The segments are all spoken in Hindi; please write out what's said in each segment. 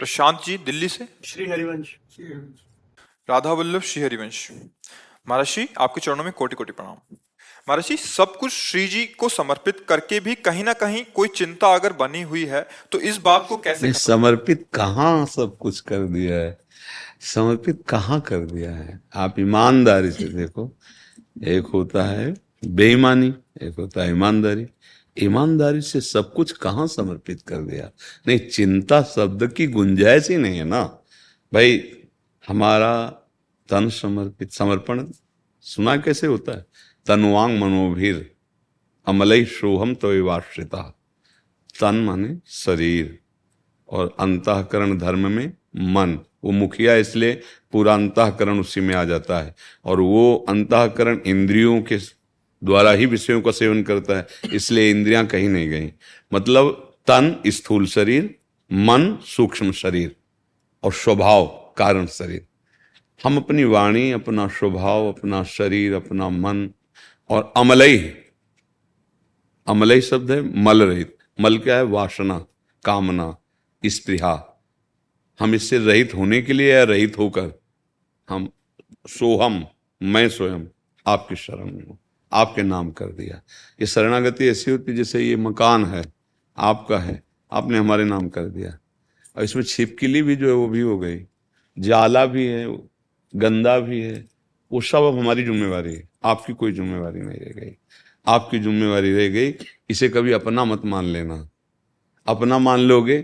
प्रशांत जी दिल्ली से? श्री हरिवंश। राधा वल्लभ श्री हरिवंश। महर्षि आपके चरणों में कोटि कोटि प्रणाम महर्षि सब कुछ श्री जी को समर्पित करके भी कहीं ना कहीं कोई चिंता अगर बनी हुई है तो इस बात को कैसे समर्पित कहाँ सब कुछ कर दिया है? समर्पित कहाँ कर दिया है? आप ईमानदारी से देखो। एक होता है बेईमानी एक होता है ईमानदारी। ईमानदारी से सब कुछ कहाँ समर्पित कर दिया? नहीं, चिंता शब्द की गुंजाइश ही नहीं है ना। भाई, हमारा तन समर्पित, समर्पण सुना कैसे होता है? तनुवांग मनोभीर अमलई शोहम तो विवाश्रिता तन माने शरीर, और अंतकरण धर्म में मन। वो मुखिया इसलिए पूरा अंतकरण उसी में आ जाता है, और वो अंतकरण इंद्रियों के द्वारा ही विषयों का सेवन करता है, इसलिए इंद्रियाँ कहीं नहीं गई। मतलब तन स्थूल शरीर, मन सूक्ष्म शरीर और स्वभाव कारण शरीर। हम अपनी वाणी, अपना स्वभाव, अपना शरीर, अपना मन और अमलई अमलई शब्द है मल रहित। मल क्या है? वासना, कामना, स्पृहा। हम इससे रहित होने के लिए या रहित होकर हम सोहम, मैं स्वयं आपकी शरण हूँ। आपके नाम कर दिया। ये शरणागति ऐसी होती जैसे ये मकान है, आपका है, आपने हमारे नाम कर दिया। और इसमें छिपकली भी जो है वो भी हो गई। जाला भी है, गंदा भी है, वो सब अब हमारी जिम्मेवारी है। आपकी कोई जिम्मेवारी नहीं रह गई। आपकी जिम्मेवारी रह गई, इसे कभी अपना मत मान लेना। अपना मान लोगे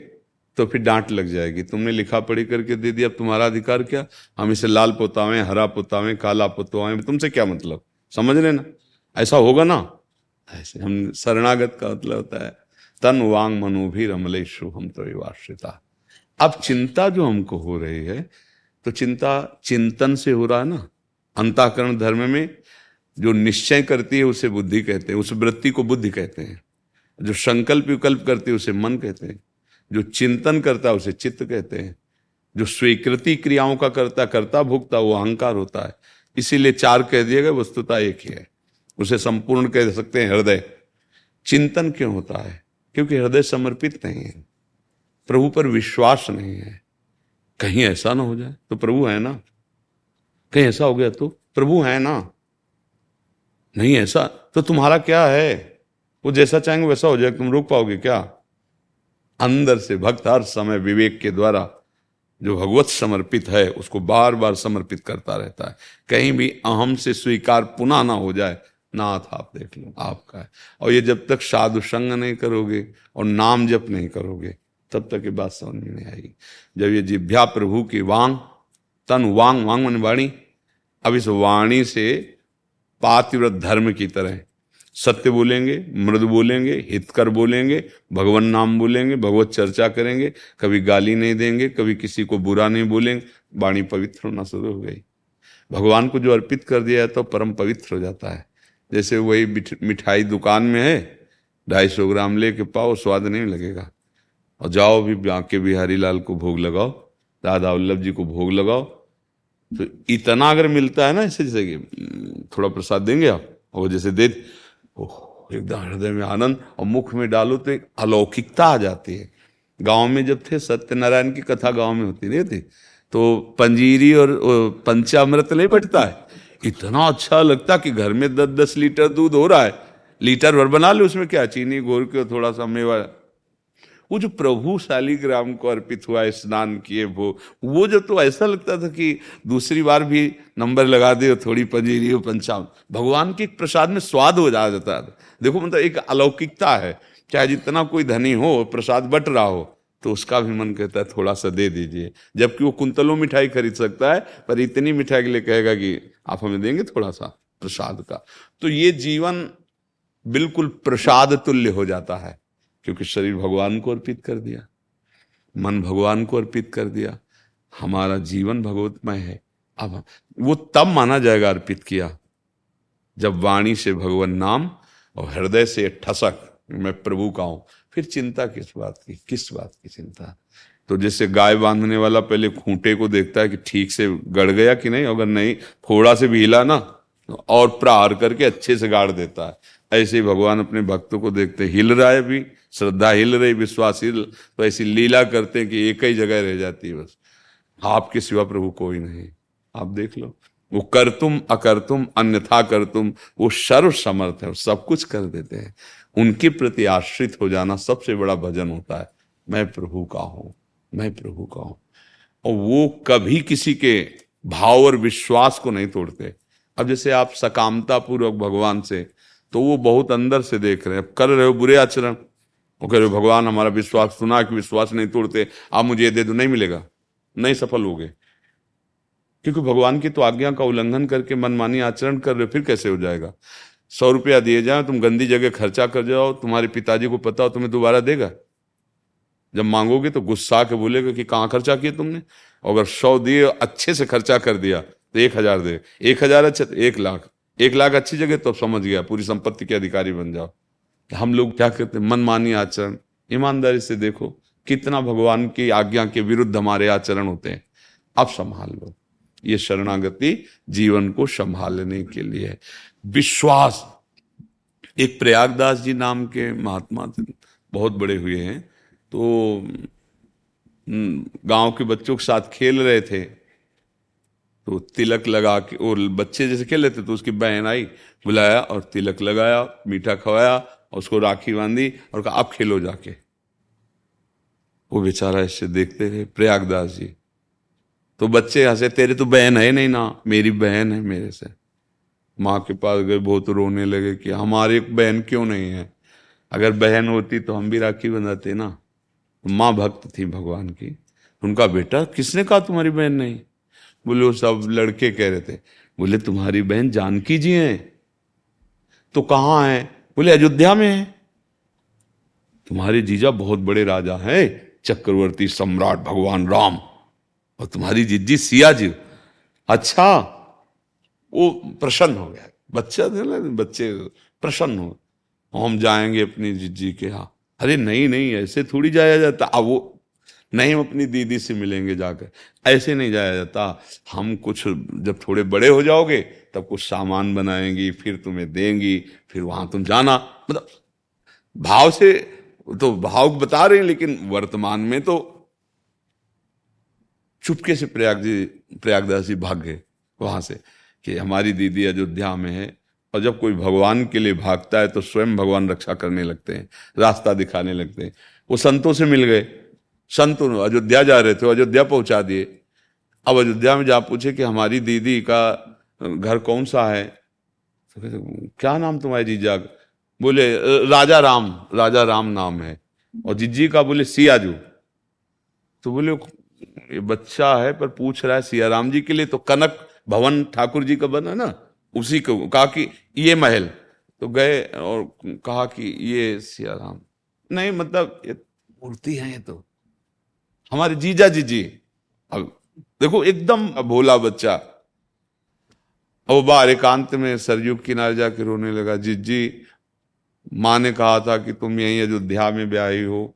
तो फिर डांट लग जाएगी। तुमने लिखा पढ़ी करके दे दिया, अब तुम्हारा अधिकार क्या? हम इसे लाल पोतावें, हरा पोतावें, काला पोतवाएँ तुमसे क्या मतलब? समझ रहे ना ऐसा होगा ना? ऐसे। हम शरणागत का मतलब होता है तन वांग मनोभी रमलेशु हम तो विवाश्रिता। अब चिंता जो हमको हो रही है तो चिंता चिंतन से हो रहा है ना? अंताकरण धर्म में जो निश्चय करती है उसे बुद्धि कहते हैं उस वृत्ति को बुद्धि कहते हैं। जो संकल्प विकल्प करती है उसे मन कहते हैं। जो चिंतन करता है उसे चित्त कहते हैं। जो स्वीकृति क्रियाओं का करता करता भुगता वो अहंकार होता है। इसीलिए चार कह दिए गए वस्तुता एक ही है। उसे संपूर्ण कह सकते हैं हृदय। चिंतन क्यों होता है? क्योंकि हृदय समर्पित नहीं है। प्रभु पर विश्वास नहीं है। कहीं ऐसा ना हो जाए तो प्रभु है ना। कहीं ऐसा हो गया तो प्रभु है ना। नहीं ऐसा तो तुम्हारा क्या है? वो जैसा चाहेंगे वैसा हो जाएगा, तुम रोक पाओगे क्या? अंदर से भक्त हर समय विवेक के द्वारा जो भगवत समर्पित है, उसको बार बार समर्पित करता रहता है। कहीं भी अहम से स्वीकार पुनः ना हो जाए नाथ आप देख लो, आपका है। और ये जब तक साधु संग नहीं करोगे और नाम जप नहीं करोगे, तब तक ये बात समझ नहीं आएगी। जब ये जिभ्या प्रभु की वांग, तन वांग वांग मन वाणी, अब इस वाणी से पातिव्रत धर्म की तरह सत्य बोलेंगे, मृद बोलेंगे, हितकर बोलेंगे, भगवान नाम बोलेंगे, भगवत चर्चा करेंगे, कभी गाली नहीं देंगे, कभी किसी को बुरा नहीं बोलेंगे, वाणी पवित्र होना शुरू हो गई। भगवान को जो अर्पित कर दिया है तो परम पवित्र हो जाता है। जैसे वही मिठाई दुकान में है, ढाई सौ ग्राम लेके पाओ, स्वाद नहीं लगेगा। और जाओ भी बांके बिहारी लाल को भोग लगाओ, दादा वल्लभ जी को भोग लगाओ। तो इतना अगर मिलता है ना, ऐसे जैसे कि थोड़ा प्रसाद देंगे आप, और जैसे दे एकदम हृदय में आनंद, और मुख में डालो तो एक अलौकिकता आ जाती है। गाँव में जब थे, सत्यनारायण की कथा गाँव में होती नहीं थी तो पंजीरी और पंचामृत नहीं बटता है। इतना अच्छा लगता कि घर में दस दस लीटर दूध हो रहा है। लीटर भर बना ले उसमें क्या? चीनी घोर के थोड़ा सा मेवा। वो जो प्रभु शालीग्राम को अर्पित हुआ, स्नान किए, वो वो जो तो ऐसा लगता था कि दूसरी बार भी नंबर लगा दे थोड़ी पंजीरी हो पंचाम भगवान के प्रसाद में स्वाद हो जाता था। देखो मतलब एक अलौकिकता है। चाहे जितना कोई धनी हो, प्रसाद बट रहा हो तो उसका भी मन कहता है, थोड़ा सा दे दीजिए। जबकि वो कुंतलों मिठाई खरीद सकता है, पर इतनी मिठाई के लिए कहेगा कि, आप हमें देंगे थोड़ा सा प्रसाद का? तो ये जीवन बिल्कुल प्रसाद तुल्य हो जाता है, क्योंकि शरीर भगवान को अर्पित कर दिया, मन भगवान को अर्पित कर दिया, हमारा जीवन भगवतमय है। अब वो तब माना जाएगा अर्पित किया, जब वाणी से भगवान नाम और हृदय से ठसक, मैं प्रभु का हूँ फिर चिंता किस बात की? किस बात की चिंता? तो जैसे गाय बांधने वाला पहले खूंटे को देखता है कि ठीक से गड़ गया कि नहीं? अगर नहीं, थोड़ा से भी हिला ना तो और प्रहार करके अच्छे से गाड़ देता है। ऐसे ही भगवान अपने भक्तों को देखते हिल रहा है भी, श्रद्धा हिल रही, विश्वास हिल तो ऐसी लीला करते हैं कि एक ही जगह रह जाती है बस। आपके सिवा प्रभु कोई नहीं। आप देख लो, वो कर तुम, अकर तुम, अन्यथा कर तुम, वो सर्व समर्थ है सब कुछ कर देते हैं। उनके प्रति आश्रित हो जाना सबसे बड़ा भजन होता है। मैं प्रभु का हूँ, मैं प्रभु का हूँ। और वो कभी किसी के भाव और विश्वास को नहीं तोड़ते। अब जैसे आप सकामता पूर्वक भगवान से तो वो बहुत अंदर से देख रहे हैं। कर रहे हो बुरे आचरण। वो कह रहे हो, भगवान, हमारा विश्वास, सुना कि विश्वास नहीं तोड़ते। आप मुझे दे दो, नहीं मिलेगा। नहीं सफल हो गए क्योंकि भगवान की तो आज्ञा का उल्लंघन करके मनमानी आचरण कर रहे फिर कैसे हो जाएगा? सौ रुपया दिए जाए, तुम गंदी जगह खर्चा कर जाओ, तुम्हारे पिताजी को पता हो, तुम्हें दोबारा देगा। जब मांगोगे तो गुस्सा के बोलेगा कि कहाँ खर्चा किया तुमने? अगर सौ दिए, अच्छे से खर्चा कर दिया तो एक हज़ार दे। एक हज़ार अच्छा तो एक लाख। एक लाख अच्छी जगह तो समझ गया, पूरी संपत्ति के अधिकारी बन जाओ। हम लोग क्या करते हैं? मनमानी आचरण। ईमानदारी से देखो, कितना भगवान की आज्ञा के विरुद्ध हमारे आचरण होते हैं। अब संभाल लो। ये शरणागति जीवन को संभालने के लिए है। विश्वास। एक प्रयागदास जी नाम के महात्मा बहुत बड़े हुए हैं। तो गाँव के बच्चों के साथ खेल रहे थे। तो तिलक लगा के, और बच्चे जैसे खेल रहे थे तो उसकी बहन आई, बुलाया और तिलक लगाया, मीठा खवाया और उसको राखी बांधी और कहा, आप खेलो जाके। वो बेचारा ऐसे देखते रहे, प्रयागदास जी। तो बच्चे हंसे, तेरे तो बहन है नहीं ना, मेरी बहन है मेरे से। माँ के पास गए, बहुत रोने लगे कि हमारी बहन क्यों नहीं है? अगर बहन होती तो हम भी राखी बंधाते ना। माँ भक्त थी भगवान की। उनका बेटा, किसने कहा तुम्हारी बहन नहीं? बोले, वो सब लड़के कह रहे थे। बोले, तुम्हारी बहन जानकी जी हैं। तो कहाँ है? बोले, अयोध्या में है। तुम्हारे जीजा बहुत बड़े राजा हैं, चक्रवर्ती सम्राट भगवान राम। और तुम्हारी जिज्जी सिया जी। अच्छा वो प्रसन्न हो गया। बच्चा थे ना, बच्चे प्रसन्न हो हम जाएँगे अपनी जिज्जी के यहाँ। अरे नहीं नहीं, ऐसे थोड़ी जाया जाता। अब वो नहीं, हम अपनी दीदी से मिलेंगे जाकर। ऐसे नहीं जाया जाता। हम कुछ जब थोड़े बड़े हो जाओगे, तब कुछ सामान बनाएँगी, फिर तुम्हें देंगी, फिर वहाँ तुम जाना। मतलब भाव से तो भाव बता रहे हैं, लेकिन वर्तमान में तो चुपके से प्रयाग जी प्रयागदास जी भाग गए वहाँ से कि हमारी दीदी अयोध्या में है और जब कोई भगवान के लिए भागता है तो स्वयं भगवान रक्षा करने लगते हैं, रास्ता दिखाने लगते हैं। वो संतों से मिल गए। संत अयोध्या जा रहे थे, अयोध्या पहुँचा दिए। अब अयोध्या में जा पूछे कि हमारी दीदी का घर कौन सा है? तो कहते, क्या नाम तुम्हारे जीजा बोले, राजा राम राजा राम नाम है। और जिज्जी का बोले, सियाजू। तो बोले बच्चा है, पर पूछ रहा है सिया राम जी के लिए तो कनक भवन ठाकुर जी का बना ना, उसी को कहा कि ये महल। तो गए और कहा कि ये सिया राम नहीं मतलब ये मूर्ति है ये तो। हमारे जीजा जी जी। अब देखो, एकदम भोला बच्चा। अब बाहर एकांत में सरयू किनारे जाके रोने लगा जिज्जी माँ ने कहा था कि तुम यहीं अयोध्या में ब्याही हो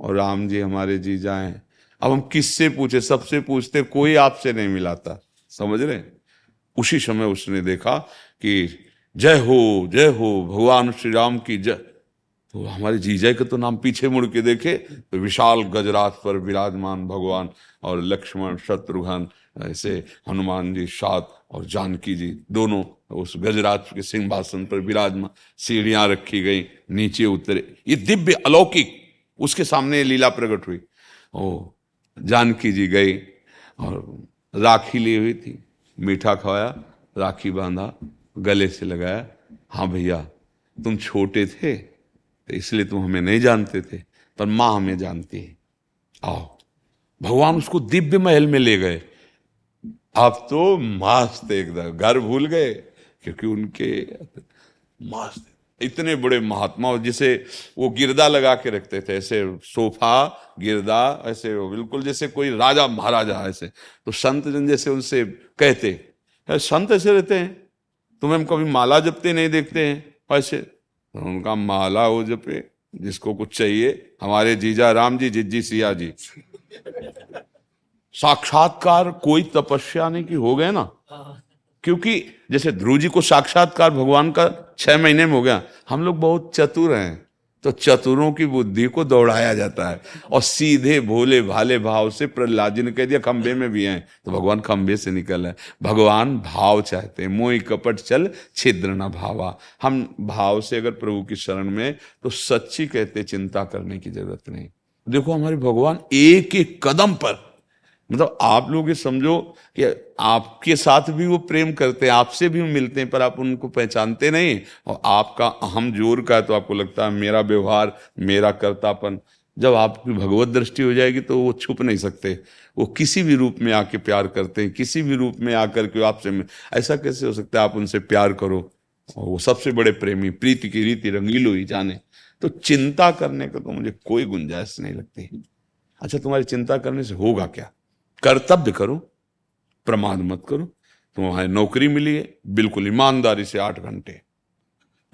और राम जी हमारे जीजा हैं। अब हम किससे पूछे? सबसे पूछते, कोई आपसे नहीं मिलाता। समझ रहे उसी समय उसने देखा कि जय हो जय हो, भगवान श्री राम की जय। तो हमारे जीजा के तो नाम पीछे मुड़ के देखे तो विशाल गजरात पर विराजमान भगवान और लक्ष्मण, शत्रुघ्न, ऐसे हनुमान जी, सात और जानकी जी, दोनों उस गजराज के सिंहासन पर विराजमान, सीढ़ियाँ रखी गई, नीचे उतरे। ये दिव्य अलौकिक, उसके सामने लीला प्रकट हुई। ओ जानकी जी गई और राखी ली हुई थी, मीठा खवाया, राखी बांधा, गले से लगाया हाँ भैया, तुम छोटे थे तो इसलिए तुम हमें नहीं जानते थे, पर माँ हमें जानती है। आओ, भगवान उसको दिव्य महल में ले गए। आप तो मस्त एकदम घर भूल गए, क्योंकि उनके मस्त इतने बड़े महात्मा, जिसे वो गिरदा लगा के रखते थे, ऐसे सोफा, गिरदा, ऐसे बिल्कुल जैसे कोई राजा महाराजा, ऐसे। तो संत जन जैसे उनसे कहते संत ऐसे रहते हैं? तुम्हें हम कभी माला जपते नहीं देखते हैं? ऐसे। तो उनका माला हो जपे, जिसको कुछ चाहिए, हमारे जीजा राम जी, जिज्जी सिया जी। साक्षात्कार कोई तपस्या नहीं की हो गए ना? क्योंकि जैसे ध्रुव जी को साक्षात्कार भगवान का छह महीने में हो गया, हम लोग बहुत चतुर हैं तो चतुरों की बुद्धि को दौड़ाया जाता है। और सीधे भोले भाले भाव से प्रहलाद जी ने कह दिया खंबे में भी हैं। तो भगवान खंबे से निकल है। भगवान भाव चाहते हैं मोई कपट चल, छिद्र न भावा। हम भाव से अगर प्रभु की शरण में तो सच्ची कहते चिंता करने की ज़रूरत नहीं। देखो, हमारे भगवान एक एक कदम पर मतलब आप लोग ये समझो कि आपके साथ भी वो प्रेम करते हैं, आपसे भी मिलते हैं, पर आप उनको पहचानते नहीं और आपका अहम ज़ोर का है तो आपको लगता है मेरा व्यवहार, मेरा कर्तापन। जब आपकी भगवत दृष्टि हो जाएगी तो वो छुप नहीं सकते। वो किसी भी रूप में आके प्यार करते हैं, किसी भी रूप में आकर के आपसे ऐसा कैसे हो सकता है आप उनसे प्यार करो? और वो सबसे बड़े प्रेमी, प्रीति की रीति रंगीलो ही जाने। तो चिंता करने का तो मुझे कोई गुंजाइश नहीं लगती। अच्छा तुम्हारी चिंता करने से होगा क्या? कर्तव्य करो प्रमाद मत करो। तुम्हारी नौकरी मिली है बिल्कुल ईमानदारी से आठ घंटे।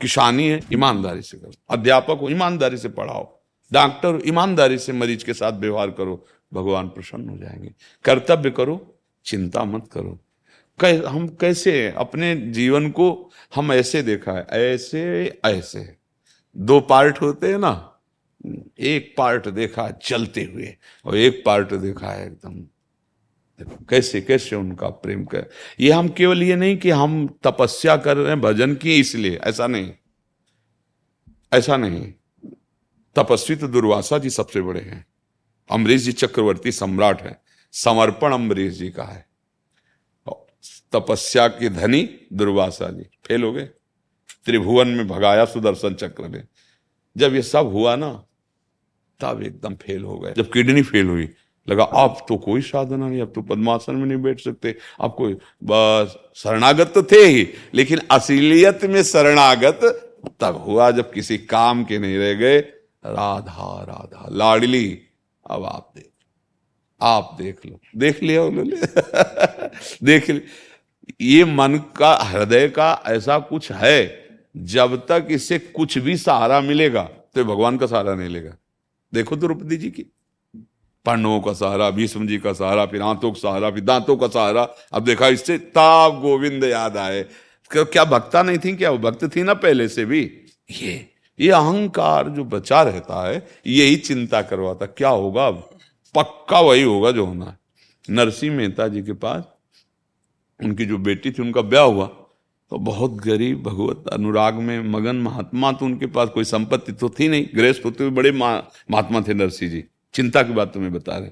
किसानी है ईमानदारी से करो। अध्यापक हो ईमानदारी से पढ़ाओ। डॉक्टर ईमानदारी से मरीज़ के साथ व्यवहार करो। भगवान प्रसन्न हो जाएँगे। कर्तव्य करो चिंता मत करो। कै, हम कैसे अपने जीवन को हम ऐसे देखा है ऐसे ऐसे। दो पार्ट होते हैं ना एक पार्ट देखा चलते हुए और एक पार्ट देखा है एकदम कैसे कैसे उनका प्रेम कर? ये हम केवल ये नहीं कि हम तपस्या कर रहे हैं, भजन की इसलिए, ऐसा नहीं। ऐसा नहीं। तपस्वी तो दुर्वासा जी सबसे बड़े हैं। अमरीश जी चक्रवर्ती सम्राट है। समर्पण अम्बरीश जी का है। तपस्या के धनी दुर्वासा जी। फेल हो गए। त्रिभुवन में भगाया सुदर्शन चक्र ने जब ये सब हुआ ना, तब एकदम फेल हो गए। जब किडनी फेल हुई लगा, अब तो कोई साधना नहीं, अब तो पद्मासन में नहीं बैठ सकते। अब कोई, बस, शरणागत तो थे ही, लेकिन असलियत में शरणागत तब हुआ जब किसी काम के नहीं रह गए। राधा राधा, लाडली, अब आप देख आप देख लो, देख लिया उन्होंने। देख लिया ये मन का, हृदय का ऐसा कुछ है, जब तक इसे कुछ भी सहारा मिलेगा तो भगवान का सहारा नहीं लेगा। देखो द्रौपदी जी की। पांडवों का सहारा भीष्म जी का सहारा, फिर आंतों का सहारा, फिर दांतों का सहारा। अब देखा, इससे ताब गोविंद याद आए। क्या भक्ता नहीं थी क्या? वो भक्त थी ना पहले से भी। ये ये अहंकार जो बचा रहता है, यही चिंता करवाता। क्या होगा अब? पक्का वही होगा जो होना है। नरसिंह मेहता जी के पास, उनकी जो बेटी थी, उनका ब्याह हुआ। तो बहुत गरीब भगवत, अनुराग में मगन महात्मा तो उनके पास कोई संपत्ति तो थी नहीं। गृहस्थ होते हुए बड़े महात्मा थे नरसिंह जी। चिंता की बात तुम्हें बता रहे।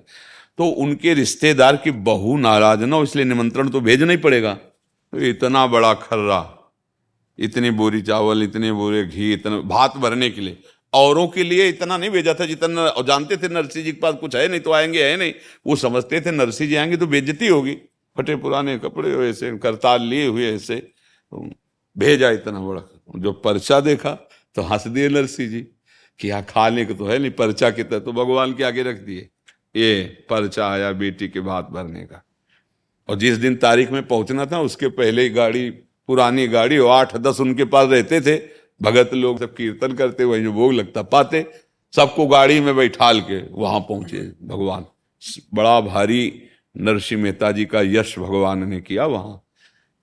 तो उनके रिश्तेदार की बहु नाराज़ ना हो इसलिए निमंत्रण तो भेजना ही पड़ेगा। तो इतना बड़ा खर्रा, इतनी बोरी चावल, इतने बोरे घी, इतना भात भरने के लिए। औरों के लिए इतना नहीं भेजा था जितना जानते थे नरसिंह जी के पास कुछ है नहीं तो आएँगे, है नहीं। वो समझते थे नरसिंह जी आएँगे तो बेजती होगी। फटे पुराने कपड़े ऐसे करताल लिए हुए ऐसे। तो भेजा इतना बड़ा, जो पर्चा देखा तो हंस दिए नरसिंह जी। कि यहाँ खाने को तो है नहीं, पर्चा कितना तो भगवान के आगे रख दिए। ये पर्चा आया बेटी के भात भरने का। और जिस दिन तारीख में पहुँचना था, उसके पहले गाड़ी, पुरानी गाड़ी और आठ, दस उनके पास रहते थे। भगत लोग सब कीर्तन करते, वही जो भोग लगता, पाते। सबको गाड़ी में बैठाल के वहाँ पहुँचे भगवान। बड़ा भारी नरसिंह मेहता जी का यश भगवान ने किया वहाँ।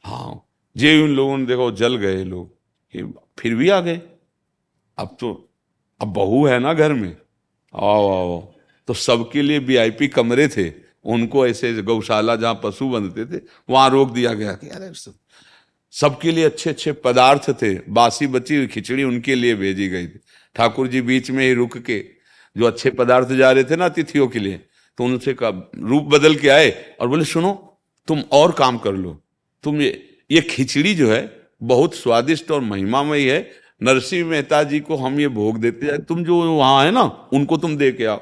हाँ जे उन लोगों ने देखो, जल गए लोग। फिर भी आ गए। अब तो अब बहू है ना घर में? आओ आओ तो सबके लिए वीआईपी कमरे थे। उनको ऐसे गौशाला जहाँ पशु बंधते थे वहाँ रोक दिया गया कि अरे सबके लिए अच्छे अच्छे पदार्थ थे। बासी बची हुई खिचड़ी उनके लिए भेजी गई थी। ठाकुर जी बीच में ही रुक के जो अच्छे पदार्थ जा रहे थे ना अतिथियों के लिए तो उनसे रूप बदल के आए। और बोले सुनो तुम और काम कर लो। तुम ये ये खिचड़ी जो है बहुत स्वादिष्ट और महिमामयी है। नरसिंह मेहता जी को हम ये भोग देते हैं, तुम जो वहाँ है ना, उनको तुम दे के आओ।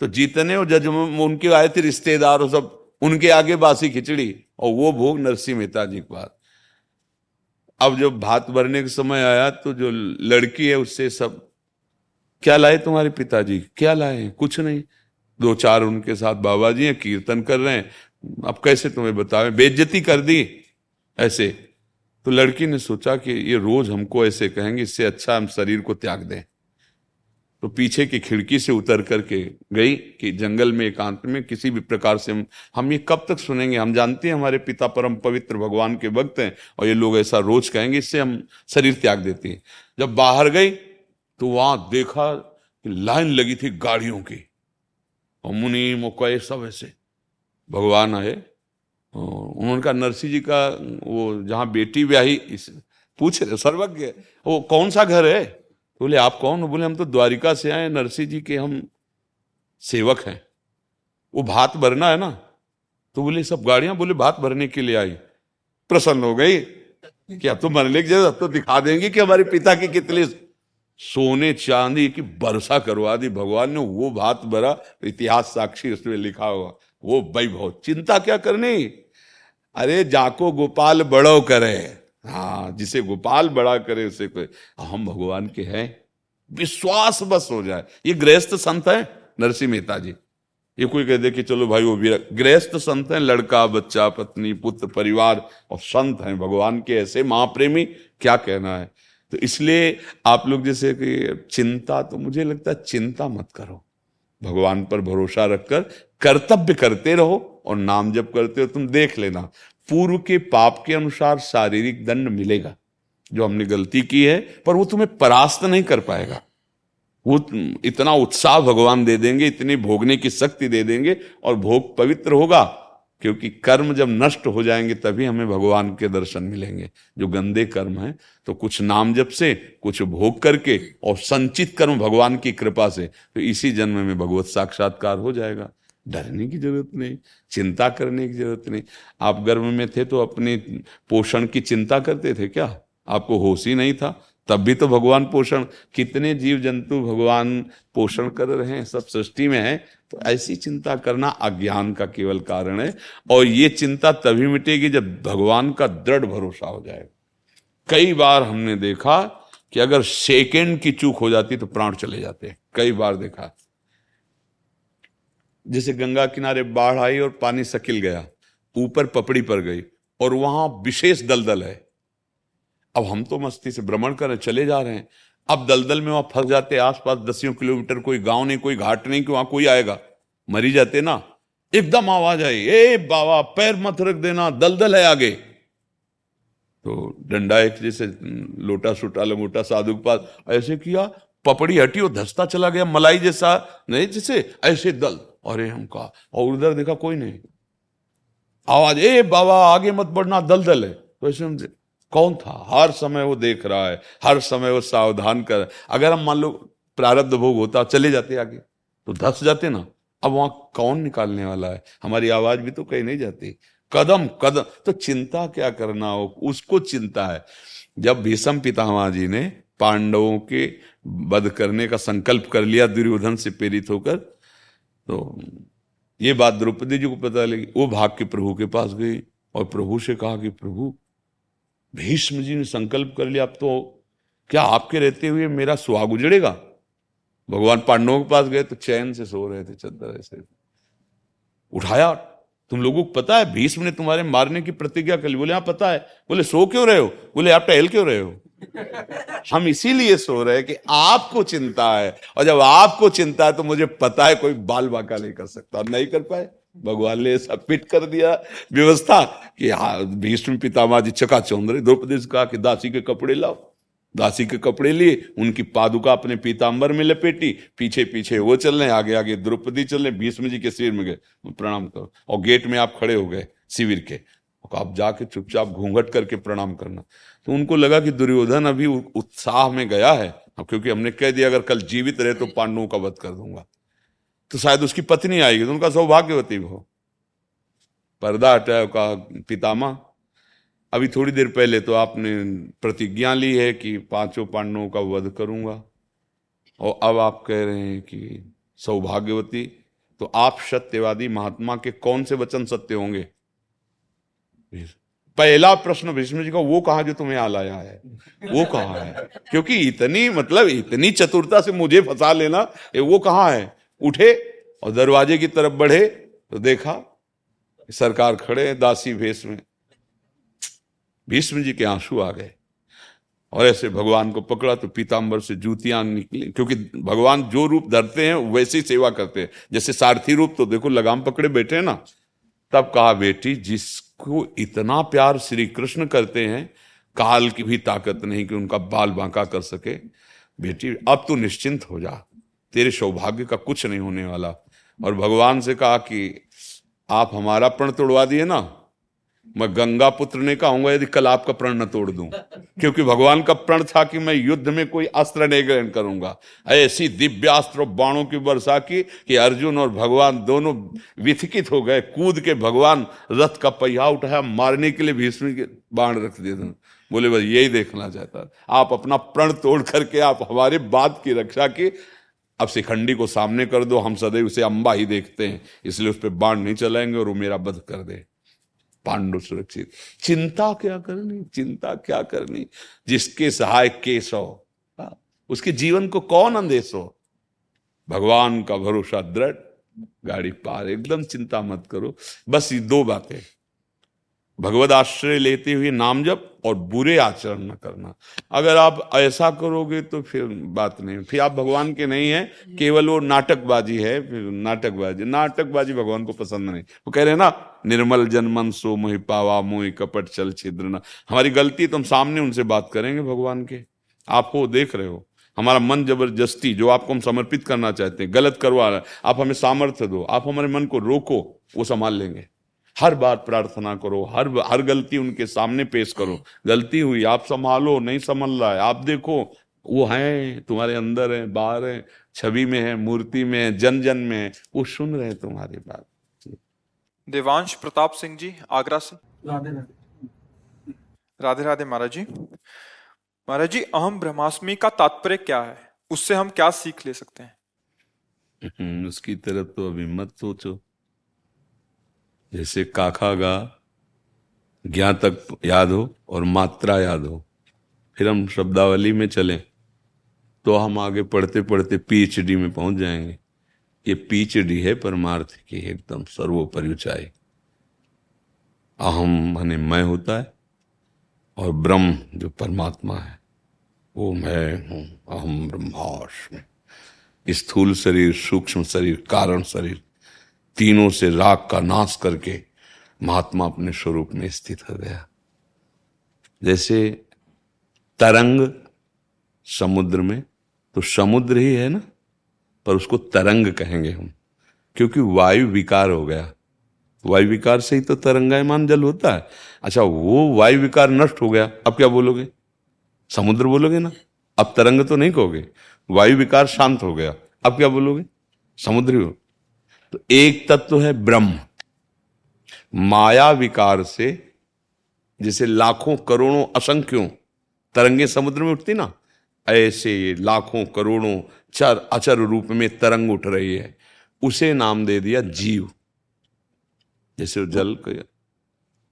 तो जितने और जज उनके आए थे रिश्तेदार और सब, उनके आगे बासी खिचड़ी, और वो भोग नरसिंह मेहता जी के पास। अब जब भात भरने का समय आया तो जो लड़की है, उससे सब, क्या लाए तुम्हारे पिताजी? क्या लाए कुछ नहीं। दो चार उनके साथ बाबा जी हैं, कीर्तन कर रहे हैं। अब कैसे तुम्हें बतावे बेज्जती कर दी। ऐसे तो लड़की ने सोचा कि ये रोज हमको ऐसे कहेंगे, इससे अच्छा हम शरीर को त्याग दें। तो पीछे की खिड़की से उतर करके गई कि जंगल में, एकांत में किसी भी प्रकार से हम हम ये कब तक सुनेंगे? हम जानते हैं हमारे पिता परम पवित्र भगवान के भक्त हैं और ये लोग ऐसा रोज कहेंगे, इससे हम शरीर त्याग देते हैं। जब बाहर गई तो वहाँ देखा कि लाइन लगी थी गाड़ियों की। और मुनि मोकए सब ऐसे। भगवान आए उन्होंने कहा नरसिंह जी का, वो जहाँ बेटी ब्याही पूछ रहे, सर्वज्ञ, वो कौन सा घर है? बोले, आप कौन? बोले, हम तो द्वारिका से आए नरसिंह जी के हम सेवक हैं। वो भात भरना है ना? तो बोले, सब गाड़ियाँ, बोले, भात भरने के लिए आई। प्रसन्न हो गई। कि अब तो मरने की ज़रूरत तो दिखा देंगे कि हमारे पिता की कितनी सोने चांदी की वर्षा करवा दी। भगवान ने वो भात भरा, इतिहास साक्षी उसमें लिखा हुआ। वो वैभव, चिंता क्या करनी? अरे, जाको गोपाल बड़ो करे। हाँ जिसे गोपाल बड़ा करे, उसे कोई हम भगवान के हैं। विश्वास बस हो जाए। ये गृहस्थ संत है नरसिंह मेहता जी। ये कोई कह दे कि चलो भाई, वो भी गृहस्थ संत है, लड़का, बच्चा, पत्नी, पुत्र, परिवार और संत हैं। भगवान के ऐसे महाप्रेमी, क्या कहना है? तो इसलिए आप लोग जैसे कि चिंता तो मुझे लगता है चिंता मत करो। भगवान पर भरोसा रखकर कर्तव्य करते रहो और नाम जप करते हो, तुम देख लेना। पूर्व के पाप के अनुसार शारीरिक दंड मिलेगा। जो हमने गलती की है, पर वो तुम्हें परास्त नहीं कर पाएगा। वो इतना उत्साह भगवान दे देंगे, इतनी भोगने की शक्ति दे देंगे और भोग पवित्र होगा। क्योंकि कर्म जब नष्ट हो जाएँगे, तभी हमें भगवान के दर्शन मिलेंगे। जो गंदे कर्म हैं तो कुछ नाम जप से, कुछ भोग करके और संचित कर्म भगवान की कृपा से तो इसी जन्म में भगवत साक्षात्कार हो जाएगा। डरने की ज़रूरत नहीं, चिंता करने की ज़रूरत नहीं। आप गर्भ में थे तो अपने पोषण की चिंता करते थे क्या? आपको होश ही नहीं था? तब भी तो भगवान पोषण, कितने जीव जंतु भगवान पोषण कर रहे हैं, सब सृष्टि में है तो ऐसी चिंता करना अज्ञान का केवल कारण है, और ये चिंता तभी मिटेगी जब भगवान का दृढ़ भरोसा हो जाएगा कई बार हमने देखा कि अगर सेकेंड की चूक हो जाती तो प्राण चले जाते हैं। कई बार देखा। जैसे गंगा किनारे बाढ़ आई और पानी सकिल गया, ऊपर पपड़ी पर गई, और वहाँ विशेष दलदल है। अब हम तो मस्ती से भ्रमण कर चले जा रहे हैं। अब दलदल में वहाँ फंस जाते आसपास दसियों किलोमीटर कोई गाँव नहीं, कोई घाट नहीं, कि वहाँ कोई आएगा। मरी जाते ना। एकदम आवाज़ आई, ए बाबा, पैर मत रख देना, दलदल है आगे। तो डंडा एक जैसे लोटा सुटा, लंगोटा साधु के पास, ऐसे किया, पपड़ी हटी और धसता चला गया, मलाई जैसा, नहीं, जैसे ऐसे दल। अरे हम कहा, और उधर देखा कोई नहीं। आवाज़, ए बाबा, आगे मत बढ़ना, दलदल है। तो ऐसे हम कौन था? हर समय वो देख रहा है, हर समय वो सावधान कर अगर हम मान लो प्रारब्ध भोग होता, चले जाते आगे तो धस जाते ना। अब वहाँ कौन निकालने वाला है? हमारी आवाज़ भी तो कहीं नहीं जाती। कदम कदम। तो चिंता क्या करना हो? उसको चिंता है। जब भीषम पितामा जी ने पांडवों के वध करने का संकल्प कर लिया, दुर्योधन से प्रेरित होकर तो ये बात द्रौपदी जी को पता लगी। वो भाग के प्रभु के पास गई और प्रभु से कहा कि, प्रभु भीष्म जी ने संकल्प कर लिया अब तो क्या आपके रहते हुए मेरा सुहाग उजड़ेगा? भगवान पांडवों के पास गए तो चैन से सो रहे थे चद्दर ऐसे। उठाया तुम लोगों को पता है भीष्म ने तुम्हारे मारने की प्रतिज्ञा कर ली। बोले हाँ पता है। बोले सो क्यों रहे हो? बोले आप टहल क्यों रहे हो? हम इसीलिए सो रहे हैं कि आपको चिंता है और जब आपको चिंता है तो मुझे पता है कोई बाल बाका नहीं कर सकता नहीं कर पाए। भगवान ने ऐसा फिट कर दिया व्यवस्था कि भीष्म पितामह जी चका चौंदरे, द्रौपदी से कहा कि दासी के कपड़े लाओ। दासी के कपड़े लिए, उनकी पादुका अपने पीताम्बर में लपेटी पीछे पीछे वो चल रहे आगे आगे द्रौपदी चल रहे भीष्म जी के शिविर में गए। प्रणाम करो। और गेट में आप खड़े हो गए, शिविर के। आप जाके चुपचाप घूंघट करके प्रणाम करना। तो उनको लगा कि दुर्योधन अभी उत्साह में गया है। क्योंकि हमने कह दिया, अगर कल जीवित रहे तो पांडवों का वध कर दूँगा। तो शायद उसकी पत्नी आएगी तो उनका सौभाग्यवती हो पर्दा हटाया का पितामा अभी थोड़ी देर पहले तो आपने प्रतिज्ञा ली है कि पाँचों पांडवों का वध करूँगा, और अब आप कह रहे हैं कि सौभाग्यवती तो आप सत्यवादी महात्मा के कौन से वचन सत्य होंगे? पहला प्रश्न भीष्म जी का, वो कहा जो तुम्हें आ लाया है? वो कहा है। क्योंकि इतनी मतलब इतनी चतुरता से मुझे फंसा लेना वो कहा है? उठे और दरवाजे की तरफ़ बढ़े तो देखा सरकार खड़े हैं दासी भेष में। भीष्म जी के आँसू आ गए और ऐसे भगवान को पकड़ा तो पीताम्बर से जूतियाँ निकली, क्योंकि भगवान जो रूप धरते हैं वैसी सेवा करते हैं। जैसे सारथी रूप तो देखो लगाम पकड़े बैठे हैं ना। तब कहा, बेटी, जिसको इतना प्यार श्री कृष्ण करते हैं, काल की भी ताकत नहीं कि उनका बाल बांका कर सके। बेटी, अब तो निश्चिंत हो जा। तेरे सौभाग्य का कुछ नहीं होने वाला। और भगवान से कहा कि, आप हमारा प्रण तोड़वा दिए ना, मैं गंगा पुत्र ने कहूँगा यदि कल आपका प्रण न तोड़ दूँ। क्योंकि भगवान का प्रण था कि मैं युद्ध में कोई अस्त्र नहीं ग्रहण करूँगा। ऐसी दिव्यास्त्र बाणों की वर्षा की कि अर्जुन और भगवान दोनों विथकित हो गए। कूद के भगवान रथ का पहिया उठाया, मारने के लिए भीष्म के बाण रख दिए बोले, बस यही देखना चाहता आप अपना प्रण तोड़ करके आप हमारे बात की रक्षा की अब शिखंडी को सामने कर दो हम सदैव उसे अंबा ही देखते हैं। इसलिए उस पर बाण नहीं चलाएँगे और वो मेरा वध कर दे। पांडु सुरक्षित। चिंता क्या करनी? चिंता क्या करनी? जिसके सहाय केशव हाँ, उसके जीवन को कौन अंदेश हो? भगवान का भरोसा दृढ़ गाड़ी पार। एकदम चिंता मत करो। बस ये दो बातें। भगवत आश्रय लेते हुए नाम जप और बुरे आचरण न करना। अगर आप ऐसा करोगे तो फिर बात नहीं फिर आप भगवान के नहीं है, केवल वो नाटकबाजी है, फिर नाटकबाजी। नाटकबाजी भगवान को पसंद नहीं। वो कह रहे हैं ना, निर्मल जनमन सो मोहि पावा, मोहि कपट चल छिद्र न। हमारी गलती तो हम सामने उनसे बात करेंगे भगवान के। आपको देख रहे हो। हमारा मन ज़बरदस्ती, जो आपको हम समर्पित करना चाहते हैं, गलत करवा रहे आप हमें सामर्थ्य दो। आप हमारे मन को रोको, वो संभाल लेंगे। हर बार प्रार्थना करो हर हर गलती उनके सामने पेश करो। गलती हुई आप संभालो नहीं संभल रहा है आप देखो वो है तुम्हारे अंदर है बाहर है छवि में है मूर्ति में है जन जन में है वो सुन रहे तुम्हारी बात। देवांश प्रताप सिंह जी आगरा से। राधे राधे। राधे राधे महाराज जी। महाराज जी अहम ब्रह्मास्मि का तात्पर्य क्या है? उससे हम क्या सीख ले सकते हैं? हम्म, उसकी तरफ़ तो अभी मत सोचो। जैसे काखा गा ज्ञा तक याद हो और मात्रा याद हो। फिर हम शब्दावली में चलें तो हम आगे पढ़ते पढ़ते पीएचडी में पहुँच जाएँगे। ये पीएचडी है परमार्थ की एकदम सर्वोपरि ऊंचाई। अहम माने मैं होता है और ब्रह्म जो परमात्मा है, वो मैं हूँ, अहम ब्रह्मास्म। स्थूल शरीर, सूक्ष्म शरीर, कारण शरीर तीनों से राग का नाश करके महात्मा अपने स्वरूप में स्थित हो गया। जैसे तरंग समुद्र में तो समुद्र ही है ना? पर उसको तरंग कहेंगे हम, क्योंकि वायु विकार हो गया। वायु विकार से ही तो तरंगायमान जल होता है। अच्छा वो वायु विकार नष्ट हो गया, अब क्या बोलोगे? समुद्र बोलोगे ना? अब तरंग तो नहीं कहोगे। वायु विकार शांत हो गया, अब क्या बोलोगे? समुद्र ही। तो एक तत्व है ब्रह्म। माया विकार से, जैसे लाखों करोड़ों असंख्यों तरंगे समुद्र में उठती ना, ऐसे लाखों करोड़ों चर अचर रूप में तरंग उठ रही है। उसे नाम दे दिया जीव। जैसे जल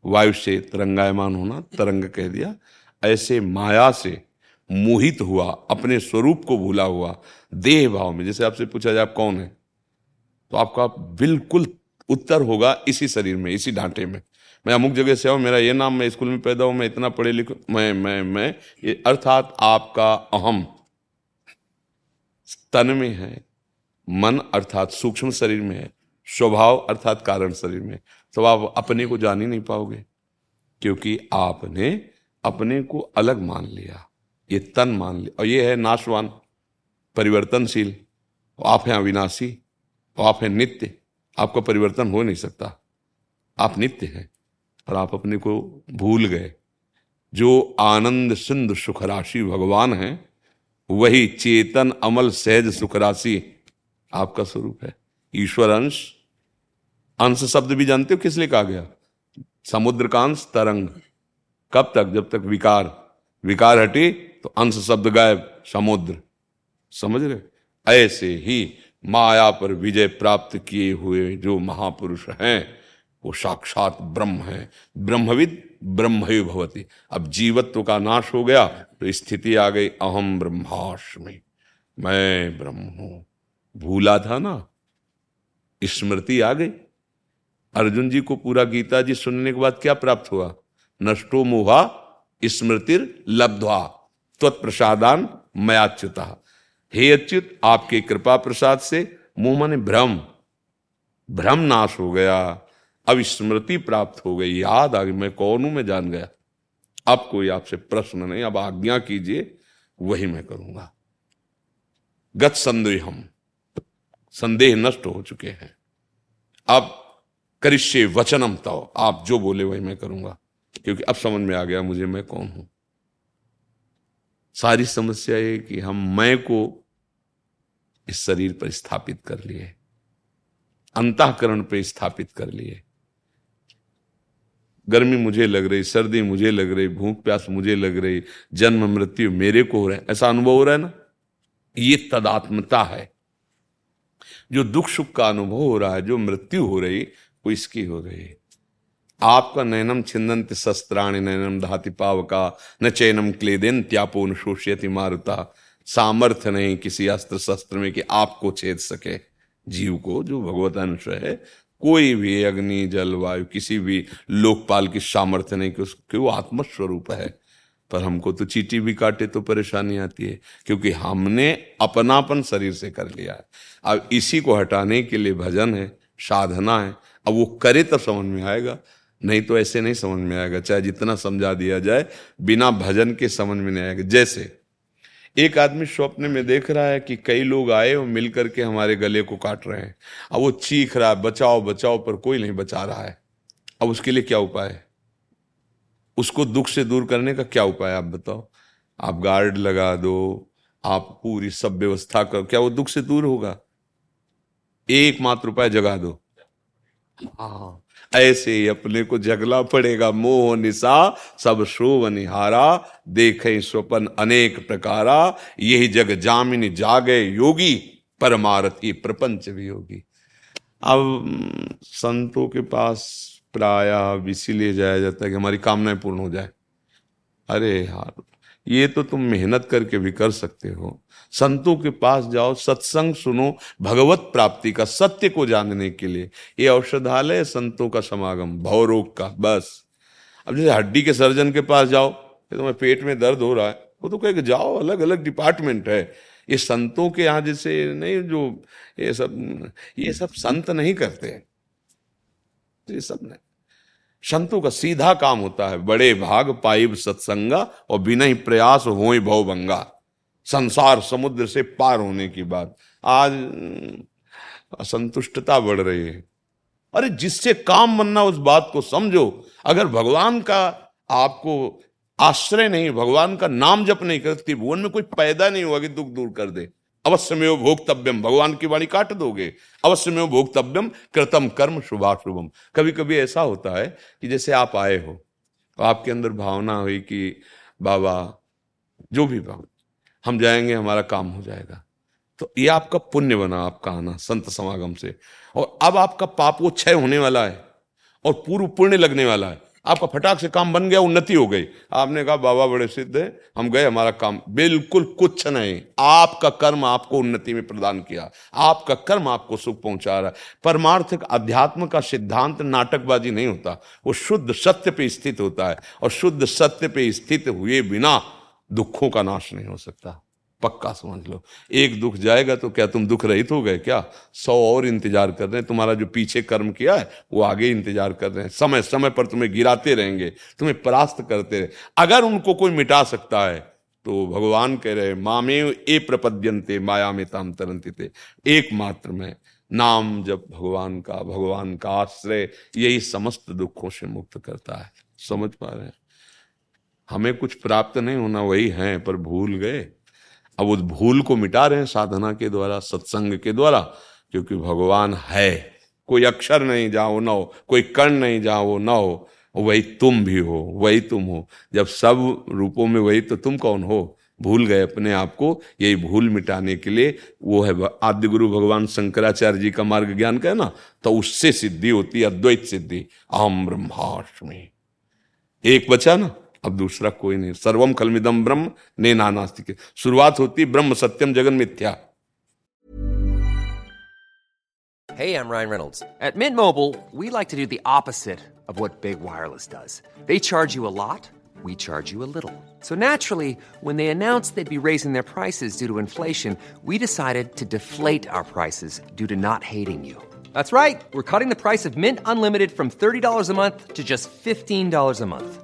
वायु से तरंगायमान होना, तरंग कह दिया, ऐसे माया से मोहित हुआ, अपने स्वरूप को भूला हुआ, देह भाव में। जैसे आपसे पूछा जाए, आप कौन है? तो आपका बिल्कुल उत्तर होगा इसी शरीर में, इसी ढांचे में। मैं अमुक जगह से आऊँ, मेरा ये नाम मैं स्कूल में पैदा हूँ मैं इतना पढ़े लिखू, मैं मैं मैं, ये अर्थात आपका अहम तन में है, मन अर्थात सूक्ष्म शरीर में है, स्वभाव अर्थात कारण शरीर में तो आप अपने को जान ही नहीं पाओगे, क्योंकि आपने अपने को अलग मान लिया, ये तन मान लिया। और ये है नाशवान, परिवर्तनशील, आप हैं अविनाशी। आप हैं नित्य। आपका परिवर्तन हो नहीं सकता। आप नित्य हैं और आप अपने को भूल गए। जो आनंद सिंधु सुख राशि भगवान है, वही चेतन, अमल, सहज सुख राशि आपका स्वरूप है। ईश्वर अंश अंश शब्द भी जानते हो किस लिए कहा गया? समुद्र का अंश तरंग। कब तक? जब तक विकार। विकार हटे तो अंश शब्द गायब, समुद्र। समझ रहे ऐसे ही माया पर विजय प्राप्त किए हुए जो महापुरुष हैं, वो साक्षात ब्रह्म है। ब्रह्मविद ब्रह्म भवती। अब जीवत्व का नाश हो गया तो स्थिति आ गई अहम ब्रह्मास्मि। मैं ब्रह्म हूँ। भूला था ना? स्मृति आ गई। अर्जुन जी को पूरा गीता जी सुनने के बाद क्या प्राप्त हुआ? नष्टो मोहा स्मृतिर लब्ध्वा त्वत्प्रसादान मयाच्युता। हे अच्युत, आपके कृपा प्रसाद से मुँह माने भ्रम भ्रम नाश हो गया अब स्मृति प्राप्त हो गई। याद आ गई, मैं कौन हूँ? मैं जान गया। अब कोई आपसे प्रश्न नहीं, अब आज्ञा कीजिए, वही मैं करूँगा। गत संदेह हम, संदेह नष्ट हो चुके हैं। अब करिष्य वचनम तो आप जो बोले वही मैं करूँगा, क्योंकि अब समझ में आ गया मुझे मैं कौन हूँ। सारी समस्या ये कि हम मैं को इस शरीर पर स्थापित कर लिए, अंतकरण पर स्थापित कर लिए। गर्मी मुझे लग रही, सर्दी मुझे लग रही, भूख प्यास मुझे लग रही, जन्म मृत्यु मेरे को हो रहा है, ऐसा अनुभव हो रहा है ना? ये तदात्मता है। जो दुख सुख का अनुभव हो रहा है, जो मृत्यु हो रही, वो इसकी हो रही है। आपका नयनम छिंदंत शस्त्राणी नयनम धाति पावका, न चैनम क्लेदेन त्यापो न शोष्यति मारुता। सामर्थ्य नहीं किसी अस्त्र शस्त्र में कि आपको छेद सके। जीव को, जो भगवत अंश है, कोई भी अग्नि, जल, वायु, किसी भी लोकपाल की सामर्थ्य नहीं कि उसके, वो आत्मस्वरूप है। पर हमको तो चीटी भी काटे तो परेशानी आती है, क्योंकि हमने अपनापन शरीर से कर लिया है। अब इसी को हटाने के लिए भजन है, साधना है, अब वो करे तब समझ में आएगा। नहीं तो ऐसे नहीं समझ में आएगा, चाहे जितना समझा दिया जाए, बिना भजन के समझ में नहीं आएगा। जैसे, एक आदमी स्वप्न में देख रहा है कि कई लोग आए और मिल करके हमारे गले को काट रहे हैं। अब वो चीख रहा है, बचाओ बचाओ, पर कोई नहीं बचा रहा है। अब उसके लिए क्या उपाय है? उसको दुख से दूर करने का क्या उपाय आप बताओ? आप गार्ड लगा दो, आप पूरी सब व्यवस्था करो, क्या वो दुख से दूर होगा? एकमात्र उपाय जगा दो। हाँ। ऐसे ही अपने को जगला पड़ेगा मोह निशा सब शोभ निहारा, देखे स्वपन अनेक प्रकारा, यही जग जामिन जागे योगी, परमारथी प्रपंच भी योगी अब, संतों के पास प्राय इसीलिए जाया जाता है कि हमारी कामनाएँ पूर्ण हो जाए। अरे यार, ये तो तुम मेहनत करके भी कर सकते हो। संतों के पास जाओ, सत्संग सुनो, भगवत प्राप्ति का, सत्य को जानने के लिए। ये औषधालय संतों का समागम, भवरोग का, बस। अब जैसे हड्डी के सर्जन के पास जाओ तो तुम्हें पेट में दर्द हो रहा है। वो तो कहे जाओ अलग अलग डिपार्टमेंट है। ये संतों के यहाँ जैसे नहीं, जो ये सब ये सब संत नहीं करते ये सब नहीं। संतों का सीधा काम होता है, बड़े भाग पाइब सत्संगा और बिना ही प्रयास हो भवभंगा संसार समुद्र से पार होने की बात। आज असंतुष्टता बढ़ रही है। अरे, जिससे काम बनना, उस बात को समझो। अगर भगवान का आपको आश्रय नहीं, भगवान का नाम जप नहीं करती, भुवन में कोई पैदा नहीं हुआ कि दुख दूर कर दे। अवश्य में भोक्तव्यम, भगवान की वाणी काट दोगे। अवश्य में भोक्तव्यम, कृतम कर्म शुभाशुभम। कभी कभी ऐसा होता है कि जैसे आप आए हो तो आपके अंदर भावना हुई कि, बाबा, जो भी भावना हम जाएँगे, हमारा काम हो जाएगा। तो ये आपका पुण्य बना आपका आना संत समागम से। और अब आपका पाप वो क्षय होने वाला है और पूर्व पुण्य लगने वाला है। आपका फटाक से काम बन गया, उन्नति हो गई। आपने कहा, बाबा, बड़े सिद्ध है, हम गए, हमारा काम बिल्कुल कुछ नहीं। आपका कर्म आपको उन्नति में प्रदान किया। आपका कर्म आपको सुख पहुँचा रहा है। परमार्थिक अध्यात्म का सिद्धांत नाटकबाजी नहीं होता। वो शुद्ध सत्य पे स्थित होता है। और शुद्ध सत्य पे स्थित हुए बिना दुखों का नाश नहीं हो सकता। पक्का समझ लो। एक दुख जाएगा तो क्या तुम दुख रहित हो गए क्या? सौ और इंतज़ार कर रहे हैं। तुम्हारा जो पीछे कर्म किया है, वो आगे इंतज़ार कर रहे हैं। समय समय पर तुम्हें गिराते रहेंगे, तुम्हें परास्त करते रहे। अगर उनको कोई मिटा सकता है तो भगवान कह रहे मामे ए प्रपद्यंते माया में ताम तरंती थे एकमात्र में, नाम जब भगवान का भगवान का आश्रय, यही समस्त दुखों से मुक्त करता है। समझ पा रहे हैं? हमें कुछ प्राप्त नहीं होना, वही है, पर भूल गए। अब उस भूल को मिटा रहे हैं साधना के द्वारा, सत्संग के द्वारा, क्योंकि भगवान है। कोई अक्षर नहीं वो ना हो, कोई कर्ण नहीं वो ना हो, वही तुम भी हो, वही तुम हो। जब सब रूपों में वही तो तुम कौन हो? भूल गए अपने आप को। यही भूल मिटाने के लिए वो है आद्य गुरु भगवान शंकराचार्य जी का मार्ग ज्ञान का है ना? तो उससे सिद्धि होती है, अद्वैत सिद्धि। अहम ब्रह्माष्टमी। एक बचा ना? अब दूसरा कोई नहीं सर्वम खलमिदम ब्रह्म ने नानास्तिक शुरुआत होती ब्रह्म सत्यम जगन मिथ्या Hey, I'm Ryan Reynolds. At Mint Mobile, we like to do the opposite of what Big Wireless does. They charge you a lot, we charge you a little. So naturally, when they announced they'd be raising their prices due to inflation, we decided to deflate our prices due to not hating you. That's right. We're cutting the price of Mint Unlimited from $30 a month to just $15 a month.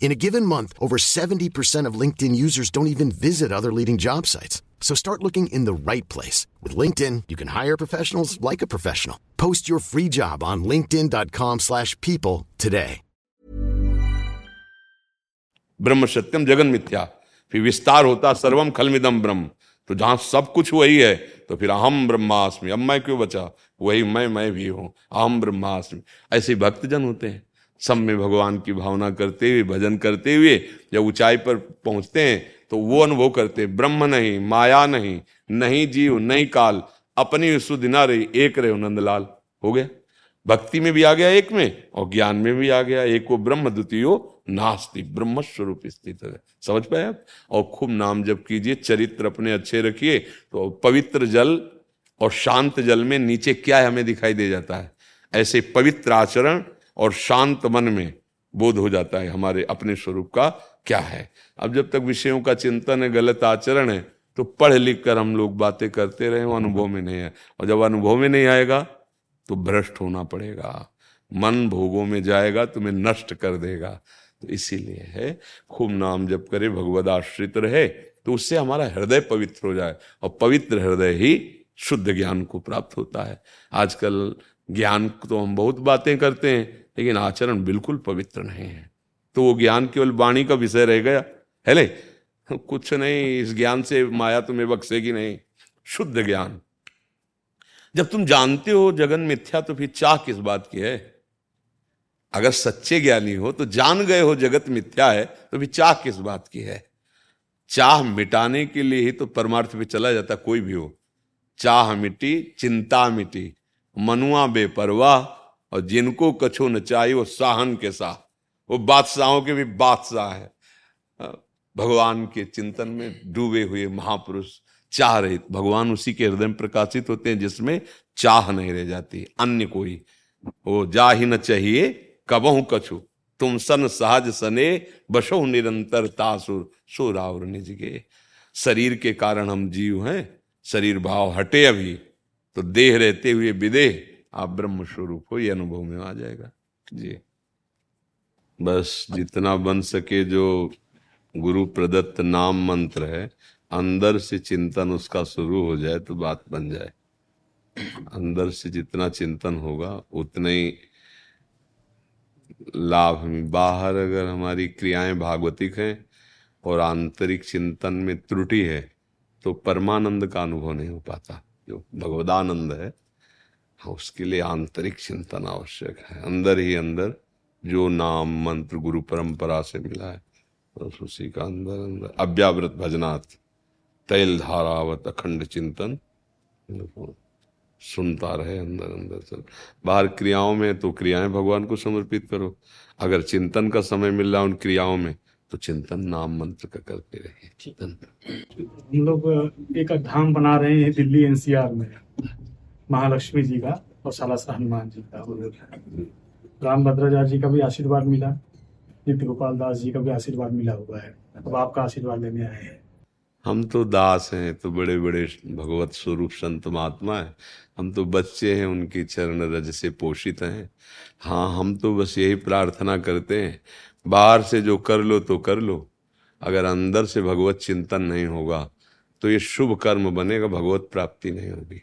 In a given month, over 70% of LinkedIn users don't even visit other leading job sites. So start looking in the right place. With LinkedIn, you can hire professionals like a professional. Post your free job on linkedin.com slash people today. ब्रह्म सत्यम जगन मिथ्या फिर विस्तार होता सर्वम खलमिदम ब्रह्म तो जहां सब कुछ वही है तो फिर अहम ब्रह्मास्मि अब मैं क्यों बचा वही मैं मैं भी हूं अहम ब्रह्मास्मि ऐसे भक्तजन होते हैं सब में भगवान की भावना करते हुए, भजन करते हुए जब ऊंचाई पर पहुँचते हैं तो वो अनुभव करते ब्रह्म नहीं, माया नहीं नहीं जीव, नहीं काल, अपनी सुध ना रही, एक रहे नंदलाल। हो गया? भक्ति में भी आ गया एक में, और ज्ञान में भी आ गया, एक वो ब्रह्म द्वितीय नास्ति ब्रह्म स्वरूप स्थित है। समझ पाए आप? और खूब नाम जप कीजिए, चरित्र अपने अच्छे रखिए तो पवित्र जल और शांत जल में नीचे क्या है हमें दिखाई दे जाता है? ऐसे पवित्र आचरण और शांत मन में बोध हो जाता है हमारे अपने स्वरूप का क्या है। अब जब तक विषयों का चिंतन है, गलत आचरण है तो पढ़ लिख कर हम लोग बातें करते रहे अनुभव में नहीं है। और जब अनुभव में नहीं आएगा तो भ्रष्ट होना पड़ेगा। मन भोगों में जाएगा, तुम्हें नष्ट कर देगा। तो इसीलिए है, खूब नाम जब करे, भगवद आश्रित रहे तो उससे हमारा हृदय पवित्र हो जाए। और पवित्र हृदय ही शुद्ध ज्ञान को प्राप्त होता है। आजकल ज्ञान तो हम बहुत बातें करते हैं लेकिन आचरण बिल्कुल पवित्र नहीं है। तो वो ज्ञान केवल वाणी का विषय रह गया। है ले कुछ नहीं, इस ज्ञान से माया तुम्हें बख्सेगी नहीं। शुद्ध ज्ञान। जब तुम जानते हो जगन मिथ्या तो फिर चाह किस बात की है? अगर सच्चे ज्ञानी हो तो जान गए हो जगत मिथ्या है तो फिर चाह किस बात की है? चाह मिटाने के लिए ही तो परमार्थ पे चला जाता कोई भी हो। चाह मिटी, चिंता मिटी। मनुआ बेपरवाह और जिनको कछो न चाहिए, वो साहन के साह वो बादशाहों के भी बादशाह है। भगवान के चिंतन में डूबे हुए महापुरुष चाह रहित भगवान उसी के हृदय में प्रकाशित होते हैं, जिसमें चाह नहीं रह जाती अन्य कोई, वो जा ही न चाहिए, कबहू कछु। तुम सन सहज सने बसो निरंतर तासुर सुरावर निज के शरीर के कारण हम जीव हैं, शरीर भाव हटे अभी तो देह रहते हुए विदेह। आप ब्रह्म स्वरूप हो ये अनुभव में आ जाएगा। जी। बस जितना बन सके जो गुरु प्रदत्त नाम मंत्र है अंदर से चिंतन उसका शुरू हो जाए तो बात बन जाए। अंदर से जितना चिंतन होगा उतने ही लाभ हमें। बाहर अगर हमारी क्रियाएँ भागवतिक हैं और आंतरिक चिंतन में त्रुटि है तो परमानंद का अनुभव नहीं हो पाता। जो भगवदानंद हाँ, उसके लिए आंतरिक चिंतन आवश्यक है। अंदर ही अंदर जो नाम, मंत्र, गुरु, परंपरा से मिला है, बस उसी का अंदर अंदर। अव्यावृत भजनात्, तैल धारावत अखंड चिंतन सुनता रहे अंदर अंदर चल बाहर क्रियाओं में तो क्रियाएँ भगवान को समर्पित करो। अगर चिंतन का समय मिल रहा है उन क्रियाओं में तो चिंतन नाम, मंत्र का करते रहे चिंतन हम लोग एक धाम बना रहे हैं दिल्ली एनसीआर में। महालक्ष्मी जी का और सालासा हनुमान जी का राम भद्राचार्य जी का भी आशीर्वाद मिला नित्य गोपाल दास जी का भी आशीर्वाद मिला हुआ है। अब आपका आशीर्वाद लेने आए हैं। हम तो दास हैं तो बड़े बड़े भगवत स्वरूप संत महात्मा है। हम तो बच्चे हैं उनके चरण रज से पोषित हैं। हाँ हम तो बस यही प्रार्थना करते हैं बाहर से जो कर लो तो कर लो अगर अंदर से भगवत चिंतन नहीं होगा तो ये शुभ कर्म बनेगा भगवत प्राप्ति नहीं होगी।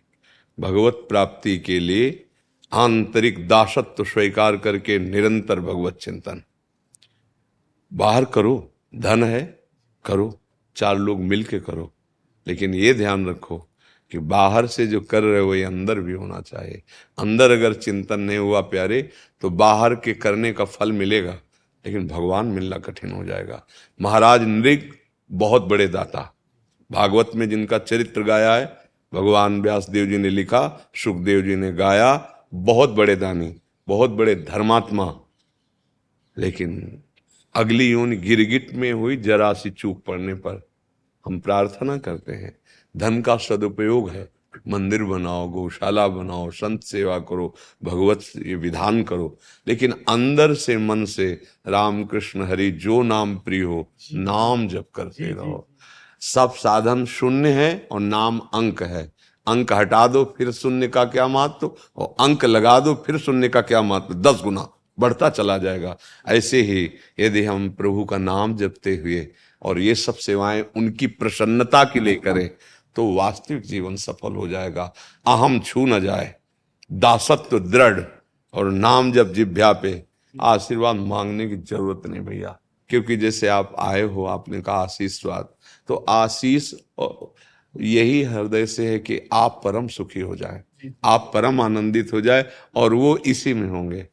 भगवत प्राप्ति के लिए आंतरिक दासत्व स्वीकार करके निरंतर भगवत चिंतन। बाहर करो, धन है, करो, चार लोग मिल के करो। लेकिन ये ध्यान रखो कि बाहर से जो कर रहे हो, ये अंदर भी होना चाहिए। अंदर अगर चिंतन नहीं हुआ प्यारे तो बाहर के करने का फल मिलेगा, लेकिन भगवान मिलना कठिन हो जाएगा। महाराज नृग बहुत बड़े दाता। भागवत में जिनका चरित्र गाया है भगवान व्यास देव जी ने लिखा सुखदेव जी ने गाया बहुत बड़े दानी बहुत बड़े धर्मात्मा। लेकिन अगली योनि गिरगिट में हुई जरा सी चूक पड़ने पर हम प्रार्थना करते हैं धन का सदुपयोग है मंदिर बनाओ गौशाला बनाओ संत सेवा करो भगवत ये विधान करो लेकिन अंदर से मन से राम कृष्ण हरि जो नाम प्रिय हो नाम जप करते रहो। सब साधन शून्य है और नाम अंक है। अंक हटा दो, फिर शून्य का क्या महत्व? और अंक लगा दो, फिर शून्य का क्या महत्व? दस गुना, बढ़ता चला जाएगा। ऐसे ही यदि हम प्रभु का नाम जपते हुए और ये सब सेवाएँ उनकी प्रसन्नता के लिए करें तो वास्तविक जीवन सफल हो जाएगा। अहम छू न जाए। दासत्व दृढ़ और नाम जब जिभ्या पे आशीर्वाद मांगने की ज़रूरत नहीं भैया। क्योंकि जैसे आप आए हो आपने कहा आशीष स्वाद। तो आशीष यही हृदय से है कि आप परम सुखी हो जाए। आप परम आनंदित हो जाए और वो इसी में होंगे।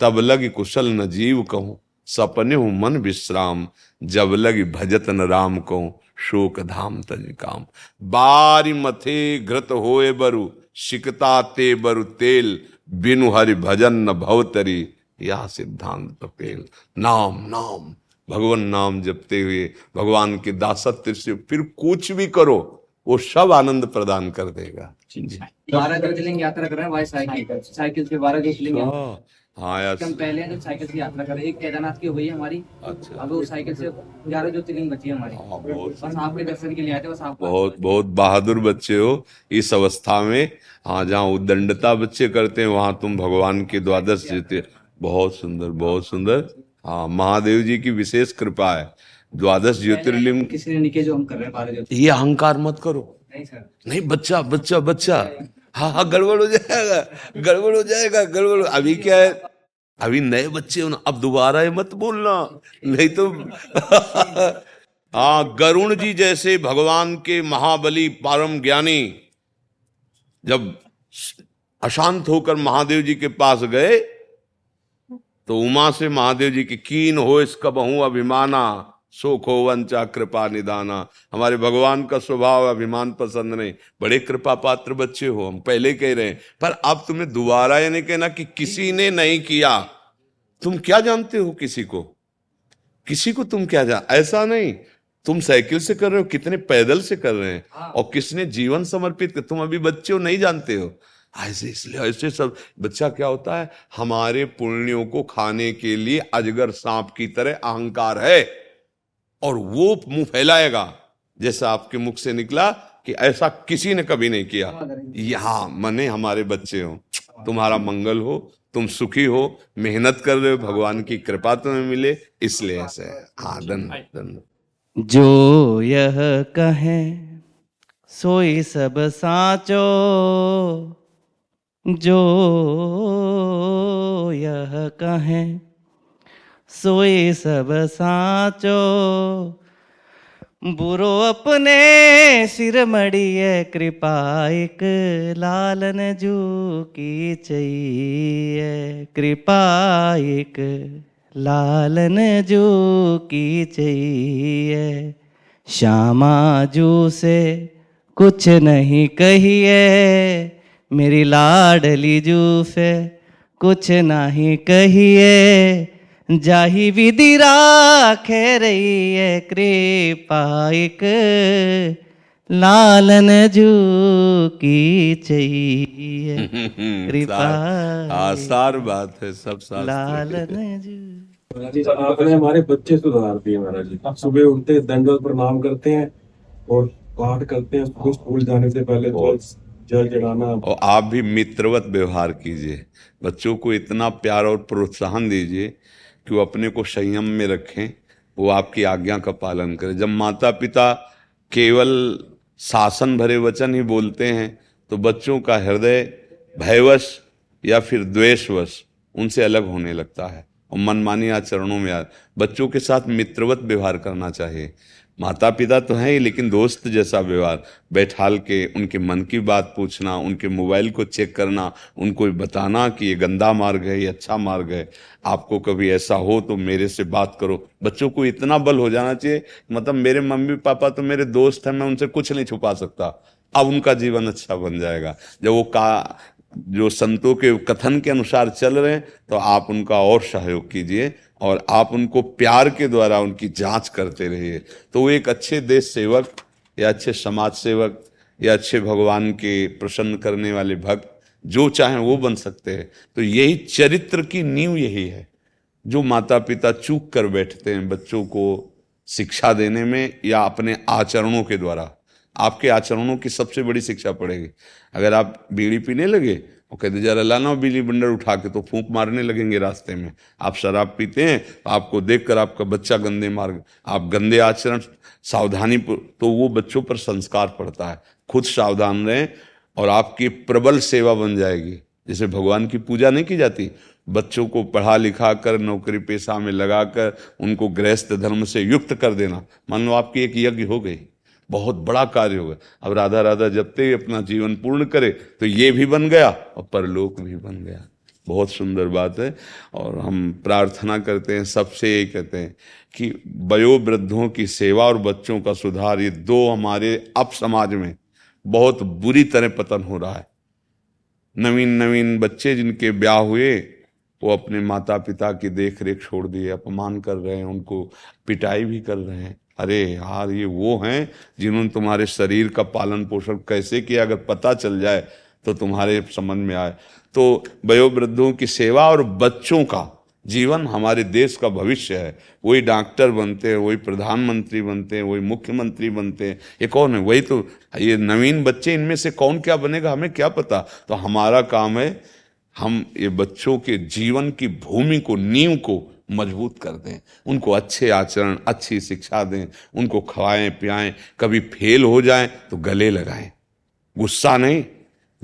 तब लग कुशल न जीव कहूँ सपने हूँ मन विश्राम। जब लग भजत न राम कहूँ शोक धाम तज काम। बारी मथे घृत होए बरु शिकता ते बरु तेल। बिनु हरि भजन न भवतरी या सिद्धांत पेल नाम नाम। भगवान नाम जपते हुए भगवान के दासत्व से फिर कुछ भी करो वो सब आनंद प्रदान कर देगा। बारह ज्योतिर्लिंग यात्रा कर रहे हैं साइकिल साइकिल के बारह ज्योतिर्लिंग हाँ, हाँ यार। हम पहले जब साइकिल की यात्रा करें एक केदारनाथ की हुई है हमारी। अच्छा। अब वो साइकिल से ग्यारह ज्योतिर्लिंग बची है हमारी। हाँ, बस आपके दर्शन के लिए आए थे बस आप बहुत बहुत बहादुर बच्चे हो। इस अवस्था में हाँ जहाँ उदंडता बच्चे करते हैं वहाँ तुम भगवान के द्वादश जीते बहुत सुंदर बहुत सुंदर। हाँ महादेव जी की विशेष कृपा है। द्वादश ज्योतिर्लिंग किसी ने निके जो हम कर रहे हैं ये अहंकार मत करो। नहीं सर। नहीं बच्चा बच्चा बच्चा। हाँ हाँ गड़बड़ हो जाएगा गड़बड़ हो जाएगा गड़बड़ अभी क्या है? अभी नए बच्चे हो ना अब दोबारा ये मत बोलना। नहीं तो हाँ गरुण जी जैसे भगवान के महाबली परम ज्ञानी जब अशांत होकर महादेव जी के पास गए तो उमा से महादेव जी की कीन हो इसका बहु अभिमाना सुख हो वंचा कृपा निदाना। हमारे भगवान का स्वभाव अभिमान पसंद नहीं। बड़े कृपा पात्र बच्चे हो हम पहले कह रहे हैं। पर अब तुम्हें दोबारा ये नहीं कहना कि किसी ने नहीं किया। तुम क्या जानते हो किसी को? किसी को तुम क्या जान? ऐसा नहीं। तुम साइकिल से कर रहे हो कितने पैदल से कर रहे हैं। और किसने जीवन समर्पित कर तुम अभी बच्चे हो नहीं जानते हो। ऐसे इसलिए ऐसे सब बच्चा क्या होता है? हमारे पुण्यों को खाने के लिए अजगर सांप की तरह अहंकार है। और वो मुँह फैलाएगा। जैसा आपके मुख से निकला कि ऐसा किसी ने कभी नहीं किया। यहाँ मने हमारे बच्चे हो। तुम्हारा मंगल हो तुम सुखी हो मेहनत कर रहे हो भगवान की कृपा तुम्हें मिले। इसलिए ऐसे है। हाँ धन धन। जो यह कहे सोई सब साचो। जो यह कहे सोई सब साचो। बुरो अपने सिर मड़िए, कृपा एक लालन जू की चाहिए। कृपा एक लालन जू की चाहिए। श्यामा जू से कुछ नहीं कहिए मेरी लाडली जू से कुछ नहीं कहिए। जाही विधि राखे रही है कृपा एक। लालन जू की चाहिए। कृपा आसार बात है सब लालन जू। महाराज जी आपने हमारे बच्चे सुधार दिए महाराज जी। सुबह उठते दंडवत प्रणाम करते हैं और पाठ करते हैं स्कूल स्कूल जाने से पहले और आप भी मित्रवत व्यवहार कीजिए। बच्चों को इतना प्यार और प्रोत्साहन दीजिए कि वो अपने को संयम में रखें, वो आपकी आज्ञा का पालन करें। जब माता पिता केवल शासन भरे वचन ही बोलते हैं तो बच्चों का हृदय भयवश या फिर द्वेषवश उनसे अलग होने लगता है। और मनमानी आचरणों में आ बच्चों के साथ मित्रवत व्यवहार करना चाहिए। माता पिता तो हैं ही, लेकिन दोस्त जैसा व्यवहार। बैठाल के उनके मन की बात पूछना, उनके मोबाइल को चेक करना, उनको बताना कि ये गंदा मार्ग है, ये अच्छा मार्ग है। आपको कभी ऐसा हो तो मेरे से बात करो। बच्चों को इतना बल हो जाना चाहिए मतलब मेरे मम्मी पापा तो मेरे दोस्त हैं, मैं उनसे कुछ नहीं छुपा सकता। अब उनका जीवन अच्छा बन जाएगा। जब वो का जो संतों के कथन के अनुसार चल रहे हैं तो आप उनका और सहयोग कीजिए और आप उनको प्यार के द्वारा उनकी जाँच करते रहिए। तो वो एक अच्छे देश सेवक या अच्छे समाज सेवक या अच्छे भगवान के प्रसन्न करने वाले भक्त जो चाहें वो बन सकते हैं। तो यही चरित्र की नींव यही है, जो माता पिता चूक कर बैठते हैं बच्चों को शिक्षा देने में या अपने आचरणों के द्वारा। आपके आचरणों की सबसे बड़ी शिक्षा पड़ेगी। अगर आप बीड़ी पीने लगे और कहते, जरा लाना बिजली बंडर उठा के तो फूंक मारने लगेंगे रास्ते में। आप शराब पीते हैं तो आपको देखकर आपका बच्चा गंदे मार्ग, आप गंदे आचरण, सावधानी तो वो बच्चों पर संस्कार पड़ता है। खुद सावधान रहें और आपकी प्रबल सेवा बन जाएगी। जैसे भगवान की पूजा नहीं की जाती, बच्चों को पढ़ा लिखा कर नौकरी पेशा में लगाकर, उनको गृहस्थ धर्म से युक्त कर देना। मान लो आपकी एक यज्ञ हो गई। बहुत बड़ा कार्य होगा। अब राधा राधा जबते ही अपना जीवन पूर्ण करे तो ये भी बन गया और परलोक भी बन गया। बहुत सुंदर बात है। और हम प्रार्थना करते हैं, सबसे यही कहते हैं कि वयोवृद्धों की सेवा और बच्चों का सुधार, ये दो हमारे अब समाज में बहुत बुरी तरह पतन हो रहा है। नवीन नवीन बच्चे जिनके ब्याह हुए, वो अपने माता पिता की देख रेख छोड़ दिए, अपमान कर रहे हैं, उनको पिटाई भी कर रहे हैं। अरे यार, ये वो हैं जिन्होंने तुम्हारे शरीर का पालन पोषण कैसे किया? अगर पता चल जाए तो तुम्हारे समझ में आए। तो वयोवृद्धों की सेवा और बच्चों का जीवन हमारे देश का भविष्य है। वही डॉक्टर बनते हैं, वही प्रधानमंत्री बनते हैं, वही मुख्यमंत्री बनते हैं। ये कौन है? वही तो ये नवीन बच्चे, इनमें से कौन क्या बनेगा? हमें क्या पता? तो हमारा काम है, हम ये बच्चों के जीवन की भूमि को, नींव को मज़बूत कर दें। उनको अच्छे आचरण, अच्छी शिक्षा दें। उनको खवाएँ, पियाएँ। कभी फेल हो जाएँ तो गले लगाएँ। गुस्सा नहीं।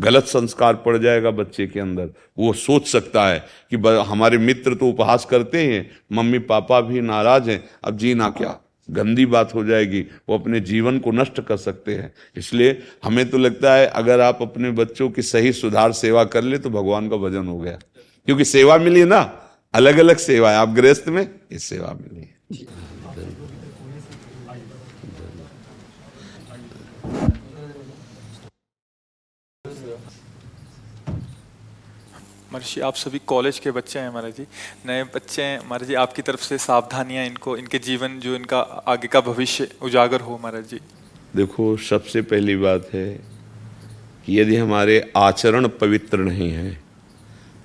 गलत संस्कार पड़ जाएगा बच्चे के अंदर। वो सोच सकता है कि हमारे मित्र तो उपहास करते हैं, मम्मी पापा भी नाराज़ हैं। अब जीना क्या? गंदी बात हो जाएगी। वो अपने जीवन को नष्ट कर सकते हैं। इसलिए हमें तो लगता है, अगर आप अपने बच्चों की सही सुधार, सेवा कर ले तो भगवान का भजन हो गया। क्योंकि सेवा मिली ना। अलग अलग सेवा है आप गृहस्थ में इस सेवा मिली है। महर्षि आप सभी कॉलेज के बच्चे हैं महाराज जी नए बच्चे हैं महाराज जी आपकी तरफ़ से सावधानियाँ इनको इनके जीवन जो इनका आगे का भविष्य उजागर हो महाराज जी। देखो सबसे पहली बात है कि यदि हमारे आचरण पवित्र नहीं है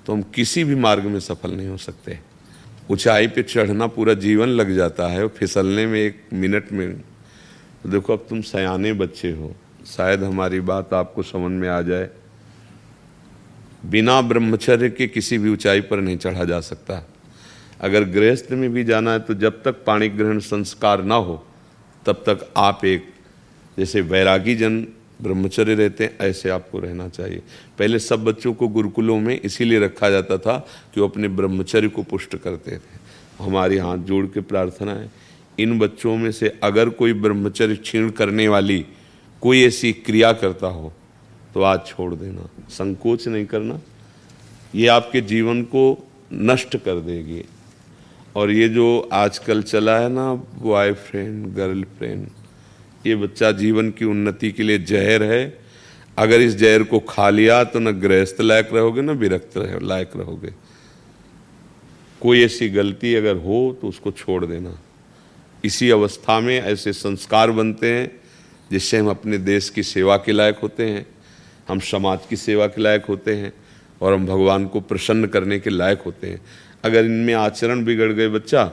तो हम किसी भी मार्ग में सफल नहीं हो सकते। ऊंचाई पे चढ़ना पूरा जीवन लग जाता है और फिसलने में एक मिनट में। तो देखो, अब तुम सयाने बच्चे हो। शायद हमारी बात आपको समझ में आ जाए। बिना ब्रह्मचर्य के किसी भी ऊंचाई पर नहीं चढ़ा जा सकता। अगर गृहस्थ में भी जाना है तो जब तक पाणी ग्रहण संस्कार ना हो, तब तक आप एक, जैसे वैरागी जन ब्रह्मचर्य रहते हैं, ऐसे आपको रहना चाहिए। पहले सब बच्चों को गुरुकुलों में इसीलिए रखा जाता था कि वो अपने ब्रह्मचर्य को पुष्ट करते थे। हमारी हाथ जोड़ के प्रार्थना है, इन बच्चों में से अगर कोई ब्रह्मचर्य क्षीण करने वाली कोई ऐसी क्रिया करता हो तो आज छोड़ देना। संकोच नहीं करना। ये आपके जीवन को नष्ट कर देगी। और ये जो आजकल चला है ना बॉयफ्रेंड गर्लफ्रेंड ये बच्चा जीवन की उन्नति के लिए जहर है। अगर इस जहर को खा लिया तो न गृहस्थ लायक रहोगे, न विरक्त लायक रहोगे। कोई ऐसी गलती अगर हो तो उसको छोड़ देना। इसी अवस्था में ऐसे संस्कार बनते हैं, जिससे हम अपने देश की सेवा के लायक होते हैं, हम समाज की सेवा के लायक होते हैं, और हम भगवान को प्रसन्न करने के लायक होते हैं। अगर इनमें आचरण बिगड़ गए बच्चा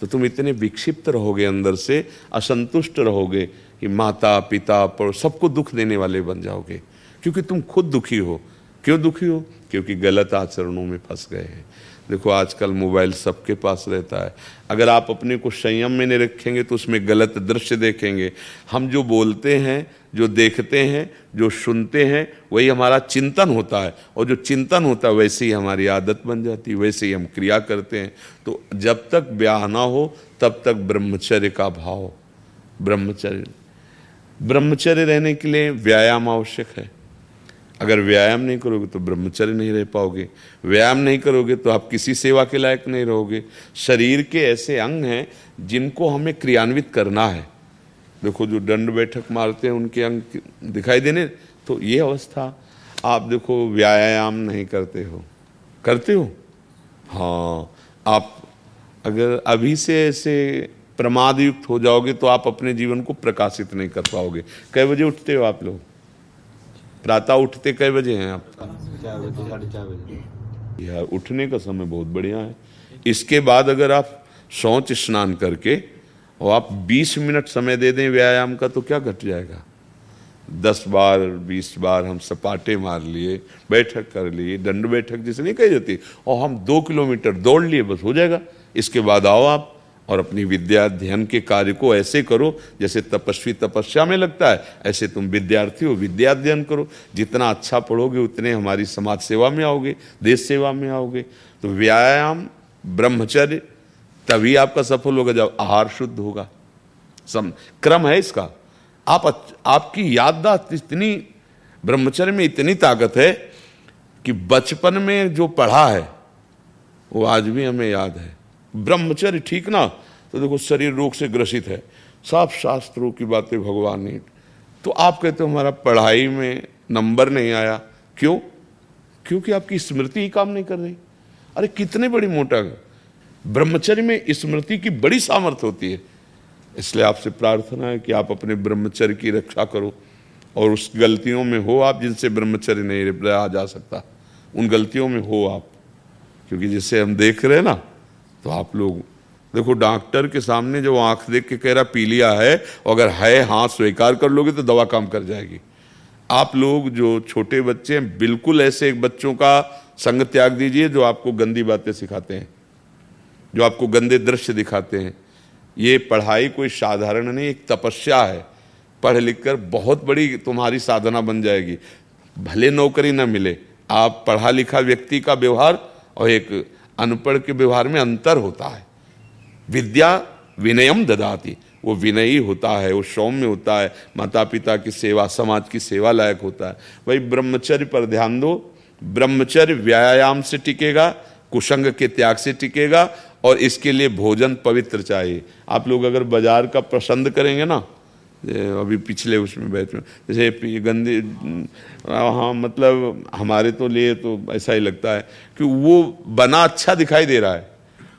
तो तुम इतने विक्षिप्त रहोगे अंदर से, असंतुष्ट रहोगे कि माता, पिता पड़ो सबको दुख देने वाले बन जाओगे। क्योंकि तुम खुद दुखी हो। क्यों दुखी हो? क्योंकि गलत आचरणों में फंस गए हैं। देखो, आजकल मोबाइल सबके पास रहता है। अगर आप अपने को संयम में नहीं रखेंगे तो उसमें गलत दृश्य देखेंगे। हम जो बोलते हैं, जो देखते हैं, जो सुनते हैं, वही हमारा चिंतन होता है। और जो चिंतन होता है, वैसे ही हमारी आदत बन जाती है, वैसे ही हम क्रिया करते हैं। तो जब तक ब्याह ना हो, तब तक ब्रह्मचर्य का भाव, ब्रह्मचर्य ब्रह्मचर्य रहने के लिए व्यायाम आवश्यक है। अगर व्यायाम नहीं करोगे तो ब्रह्मचर्य नहीं रह पाओगे। व्यायाम नहीं करोगे तो आप किसी सेवा के लायक नहीं रहोगे। शरीर के ऐसे अंग हैं जिनको हमें क्रियान्वित करना है। देखो, जो दंड बैठक मारते हैं, उनके अंग दिखाई देने तो ये अवस्था, आप देखो, व्यायाम नहीं करते हो। करते हो? हाँ। आप अगर अभी से ऐसे प्रमाद युक्त हो जाओगे तो आप अपने जीवन को प्रकाशित नहीं कर पाओगे। कई बजे उठते हो आप लोग? प्रातः उठते कई बजे हैं आप? यार, उठने का समय बहुत बढ़िया है। इसके बाद अगर आप शौच स्नान करके और आप 20 मिनट समय दे दें व्यायाम का तो क्या घट जाएगा? दस बार, बीस बार हम सपाटे मार लिए, बैठक कर लिए, दंड बैठक जिसे नहीं कही जाती और हम दो किलोमीटर दौड़ लिए, बस हो जाएगा। इसके बाद आओ आप। और अपनी विद्या अध्ययन के कार्य को ऐसे करो जैसे तपस्वी तपस्या में लगता है। ऐसे तुम विद्यार्थी हो, विद्या अध्ययन करो। जितना अच्छा पढ़ोगे, उतने हमारी समाज सेवा में आओगे, देश सेवा में आओगे। तो व्यायाम, ब्रह्मचर्य, तभी आपका सफल होगा जब आहार शुद्ध होगा। सम, क्रम है इसका। आप आपकी याददाश्त इतनी, ब्रह्मचर्य में इतनी ताकत है कि बचपन में जो पढ़ा है, वो आज भी हमें याद है। ब्रह्मचर्य ठीक ना तो देखो शरीर रोग से ग्रसित है। साफ़ शास्त्रों की बातें भगवान ने तो आप कहते हो हमारा पढ़ाई में नंबर नहीं आया। क्यों? क्योंकि आपकी स्मृति ही काम नहीं कर रही। अरे कितने बड़ी मोटा ब्रह्मचर्य में स्मृति की बड़ी सामर्थ्य होती है। इसलिए आपसे प्रार्थना है कि आप अपने ब्रह्मचर्य की रक्षा करो। और उस गलतियों में हो आप जिनसे ब्रह्मचर्य नहीं रहा जा सकता। उन गलतियों में हो आप। क्योंकि जिसे हम देख रहे हैं ना तो आप लोग, देखो डॉक्टर के सामने जो आँख देख के कह रहा पी लिया है अगर है हाँ स्वीकार कर लोगे तो दवा काम कर जाएगी। आप लोग जो छोटे बच्चे हैं, बिल्कुल ऐसे बच्चों का संग त्याग दीजिए जो आपको गंदी बातें सिखाते हैं, जो आपको गंदे दृश्य दिखाते हैं। ये पढ़ाई कोई साधारण नहीं, एक तपस्या है। पढ़ लिख कर बहुत बड़ी तुम्हारी साधना बन जाएगी। भले नौकरी ना मिले, आप पढ़ा लिखा व्यक्ति का व्यवहार और एक अनपढ़ के व्यवहार में अंतर होता है। विद्या विनयम ददाती। वो विनयी होता है, वो सौम्य होता है। माता पिता की सेवा, समाज की सेवा लायक होता है। वही ब्रह्मचर्य पर ध्यान दो। ब्रह्मचर्य व्यायाम से टिकेगा, कुसंग के त्याग से टिकेगा और इसके लिए भोजन पवित्र चाहिए। आप लोग अगर बाज़ार का पसंद करेंगे ना अभी पिछले उसमें बैठ में जैसे गंदे हाँ मतलब हमारे तो लिए तो ऐसा ही लगता है कि वो बना अच्छा दिखाई दे रहा है।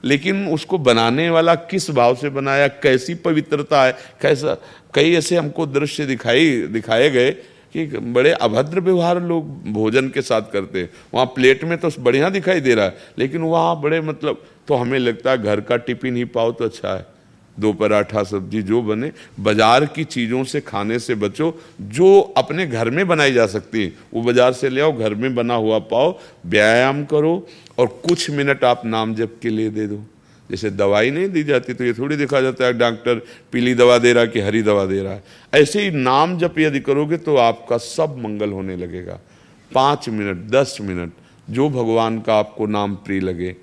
लेकिन उसको बनाने वाला किस भाव से बनाया, कैसी पवित्रता है, कैसा, कई ऐसे हमको दृश्य दिखाई, दिखाए गए कि बड़े अभद्र व्यवहार लोग भोजन के साथ करते हैं। वहाँ प्लेट में तो बढ़िया दिखाई दे रहा है, लेकिन वहाँ बड़े मतलब तो हमें लगता है घर का टिफ़िन ही पाओ तो अच्छा है। दो पराठा सब्ज़ी जो बने, बाज़ार की चीज़ों से खाने से बचो, जो अपने घर में बनाई जा सकती है। वो बाज़ार से ले आओ, घर में बना हुआ पाओ, व्यायाम करो और कुछ मिनट आप नाम जप के लिए दे दो। जैसे दवाई नहीं दी जाती तो ये थोड़ी देखा जाता है, डॉक्टर पीली दवा दे रहा है कि हरी दवा दे रहा है। ऐसे ही नाम जप यदि करोगे तो आपका सब मंगल होने लगेगा। पाँच मिनट, दस मिनट, जो भगवान का आपको नाम प्रिय लगे।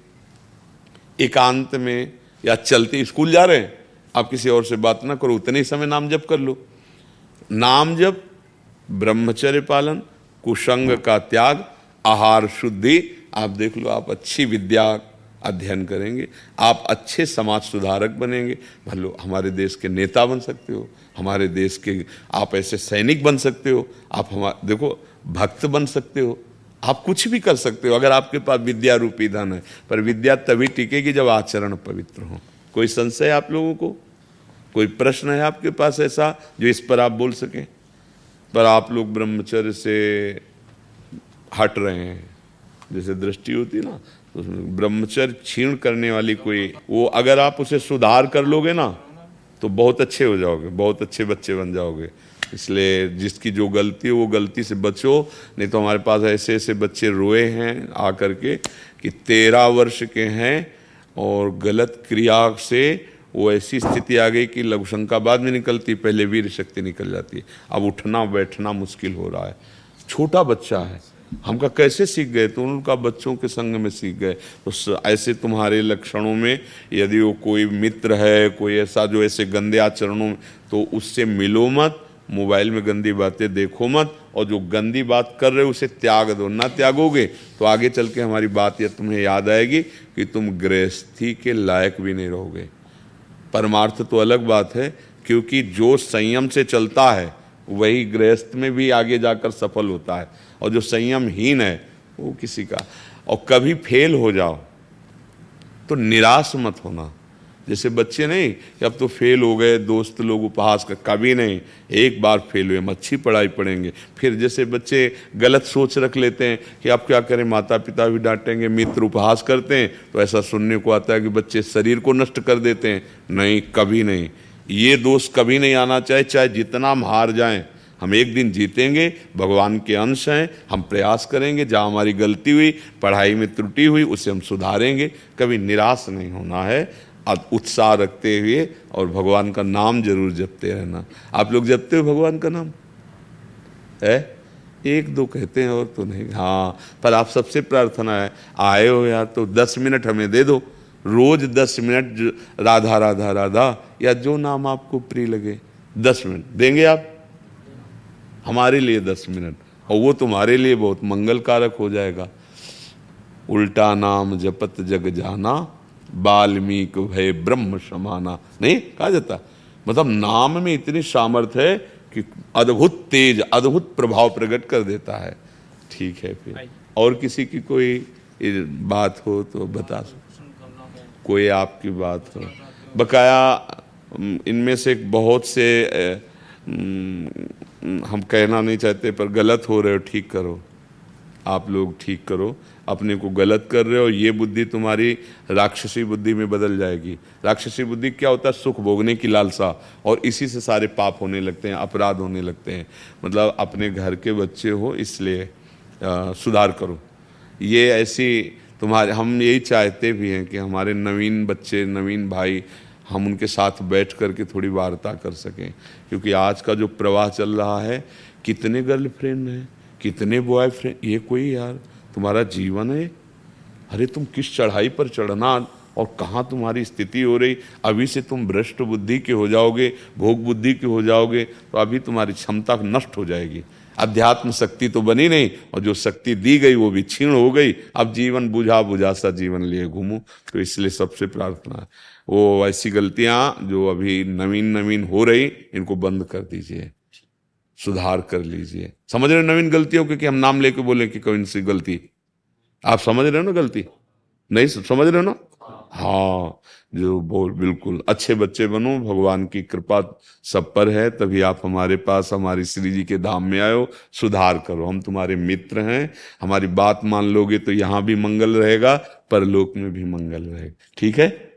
एकांत में या चलते, स्कूल जा रहे हैं आप किसी और से बात ना करो, उतने ही समय नाम जप कर लो। नाम जप, ब्रह्मचर्य पालन, कुसंग का त्याग, आहार शुद्धि, आप देख लो, आप अच्छी विद्या अध्ययन करेंगे, आप अच्छे समाज सुधारक बनेंगे। मान लो हमारे देश के नेता बन सकते हो, हमारे देश के, आप ऐसे सैनिक बन सकते हो, आप हमारे देखो, भक्त बन सकते हो, आप कुछ भी कर सकते हो, अगर आपके पास विद्या रूपी धन है, पर विद्या तभी टिकेगी जब आचरण पवित्र हो। कोई संशय आप लोगों को? कोई प्रश्न है आपके पास ऐसा जो इस पर आप बोल सकें? पर आप लोग ब्रह्मचर्य से हट रहे हैं। जैसे दृष्टि होती ना तो ब्रह्मचर्य क्षीण करने वाली कोई, वो अगर आप उसे सुधार कर लोगे ना तो बहुत अच्छे हो जाओगे, बहुत अच्छे बच्चे बन जाओगे। इसलिए जिसकी जो गलती है, वो गलती से बचो, नहीं तो हमारे पास ऐसे ऐसे बच्चे रोए हैं आकर के कि तेरह वर्ष के हैं और गलत क्रिया से वो ऐसी स्थिति आ गई कि लघुशंका बाद में निकलती, पहले वीर शक्ति निकल जाती है। अब उठना, बैठना मुश्किल हो रहा है। छोटा बच्चा है। हम का कैसे सीख गए? तो उनका बच्चों के संग में सीख गए। तो ऐसे तुम्हारे लक्षणों में यदि वो कोई मित्र है, कोई ऐसा जो ऐसे गंदे आचरणों में तो उससे मिलो मत, मोबाइल में गंदी बातें देखो मत, और जो गंदी बात कर रहे हो, उसे त्याग दो। ना त्यागोगे तो आगे चल के हमारी बात यह तुम्हें याद आएगी कि तुम गृहस्थी के लायक भी नहीं रहोगे। परमार्थ तो अलग बात है, क्योंकि जो संयम से चलता है, वही गृहस्थ में भी आगे जाकर सफल होता है। और जो संयमहीन है, वो किसी का। और कभी फेल हो जाओ तो निराश मत होना। जैसे बच्चे नहीं कि अब तो फेल हो गए, दोस्त लोग उपहास कर कभी नहीं। एक बार फेल हुए हम अच्छी पढ़ाई पढ़ेंगे फिर जैसे बच्चे गलत सोच रख लेते हैं कि अब क्या करें माता पिता भी डांटेंगे, मित्र उपहास करते हैं तो ऐसा सुनने को आता है कि बच्चे शरीर को नष्ट कर देते हैं। नहीं, कभी नहीं। ये दोष कभी नहीं आना चाहिए चाहे जितना हम हार जाएँ, हम एक दिन जीतेंगे, भगवान के अंश हैं, हम प्रयास करेंगे, जहाँ हमारी गलती हुई, पढ़ाई में त्रुटि हुई, उसे हम सुधारेंगे। कभी निराश नहीं होना है। उत्साह रखते हुए और भगवान का नाम ज़रूर जपते रहना। आप लोग जपते हो भगवान का नाम? है? एक दो कहते हैं और तो नहीं। हाँ पर आप सबसे प्रार्थना है, आए हो यार तो दस मिनट हमें दे दो। रोज दस मिनट राधा राधा राधा, या जो नाम आपको प्रिय लगे, दस मिनट। देंगे आप? हमारे लिए दस मिनट। और वो तुम्हारे लिए बहुत मंगल कारक हो जाएगा। उल्टा नाम जपत जग जाना बाल्मीक भय ब्रह्म समाना नहीं कहा जाता? मतलब नाम में इतनी सामर्थ्य है कि अद्भुत तेज अद्भुत प्रभाव प्रकट कर देता है। ठीक है फिर। और किसी की कोई बात हो तो बता सो। कोई आपकी बात हो। बकाया इनमें से बहुत से हम कहना नहीं चाहते पर गलत हो रहे हो ठीक करो। आप लोग ठीक करो। अपने को गलत कर रहे हो, ये बुद्धि तुम्हारी राक्षसी बुद्धि में बदल जाएगी। राक्षसी बुद्धि क्या होता है? सुख भोगने की लालसा, और इसी से सारे पाप होने लगते हैं, अपराध होने लगते हैं। मतलब अपने घर के बच्चे हो, इसलिए सुधार करो। ये ऐसी तुम्हारे, हम यही चाहते भी हैं कि हमारे नवीन बच्चे, नवीन भाई, हम उनके साथ बैठ कर के थोड़ी वार्ता कर सकें। क्योंकि आज का जो प्रवाह चल रहा है, कितने गर्लफ्रेंड हैं, कितने बॉयफ्रेंड, ये कोई यार तुम्हारा जीवन है? अरे, तुम किस चढ़ाई पर चढ़ना और कहाँ तुम्हारी स्थिति हो रही? अभी से तुम भ्रष्ट बुद्धि के हो जाओगे, भोग बुद्धि के हो जाओगे तो अभी तुम्हारी क्षमता नष्ट हो जाएगी। अध्यात्म शक्ति तो बनी नहीं, और जो शक्ति दी गई वो भी क्षीण हो गई। अब जीवन बुझा बुझा सा जीवन लिए घूमू तो इसलिए सबसे प्रार्थना वो ऐसी गलतियाँ जो अभी नवीन नवीन हो रही, इनको बंद कर दीजिए। सुधार कर लीजिए। समझ रहे नवीन गलतियों क्योंकि हम नाम लेके बोले कि कौन सी गलती? आप समझ रहे हो ना गलती? नहीं समझ रहे हो ना? हाँ जो बोल, बिल्कुल। अच्छे बच्चे बनो, भगवान की कृपा सब पर है, तभी आप हमारे पास, हमारी श्री जी के धाम में आयो। सुधार करो। हम तुम्हारे मित्र हैं, हमारी बात मान लोगे तो यहाँ भी मंगल रहेगा, परलोक में भी मंगल रहेगा। ठीक है?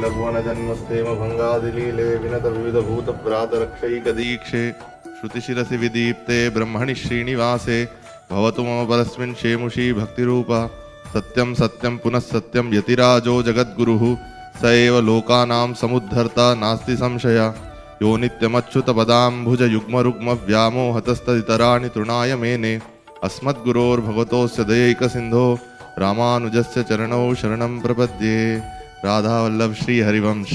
किलभुवन जन्मस्थेम भंगादिलीले विनत विविध भूत प्रात रक्षैकदीक्षे श्रुतिशिरसि विदीप्ते ब्रह्मणि श्रीनिवासे। भवतु मम परस्मिन् शेमुषी भक्तिरूपा। सत्यं सत्यं पुनः सत्यं यतिराजो जगद्गुरुः। स एव लोकानां समुद्धर्ता नास्ति संशया। यो नित्यमच्युतपदाम्भुज युग्मरुग्म व्यामोहतस्तदितराणि तृणाय मेने। अस्मद्गुरोर्भगवतोऽस्य दयैकसिन्धो। रामानुजस्य चरणौ शरणं प्रपद्ये। राधावल्लभ श्री हरिवंश।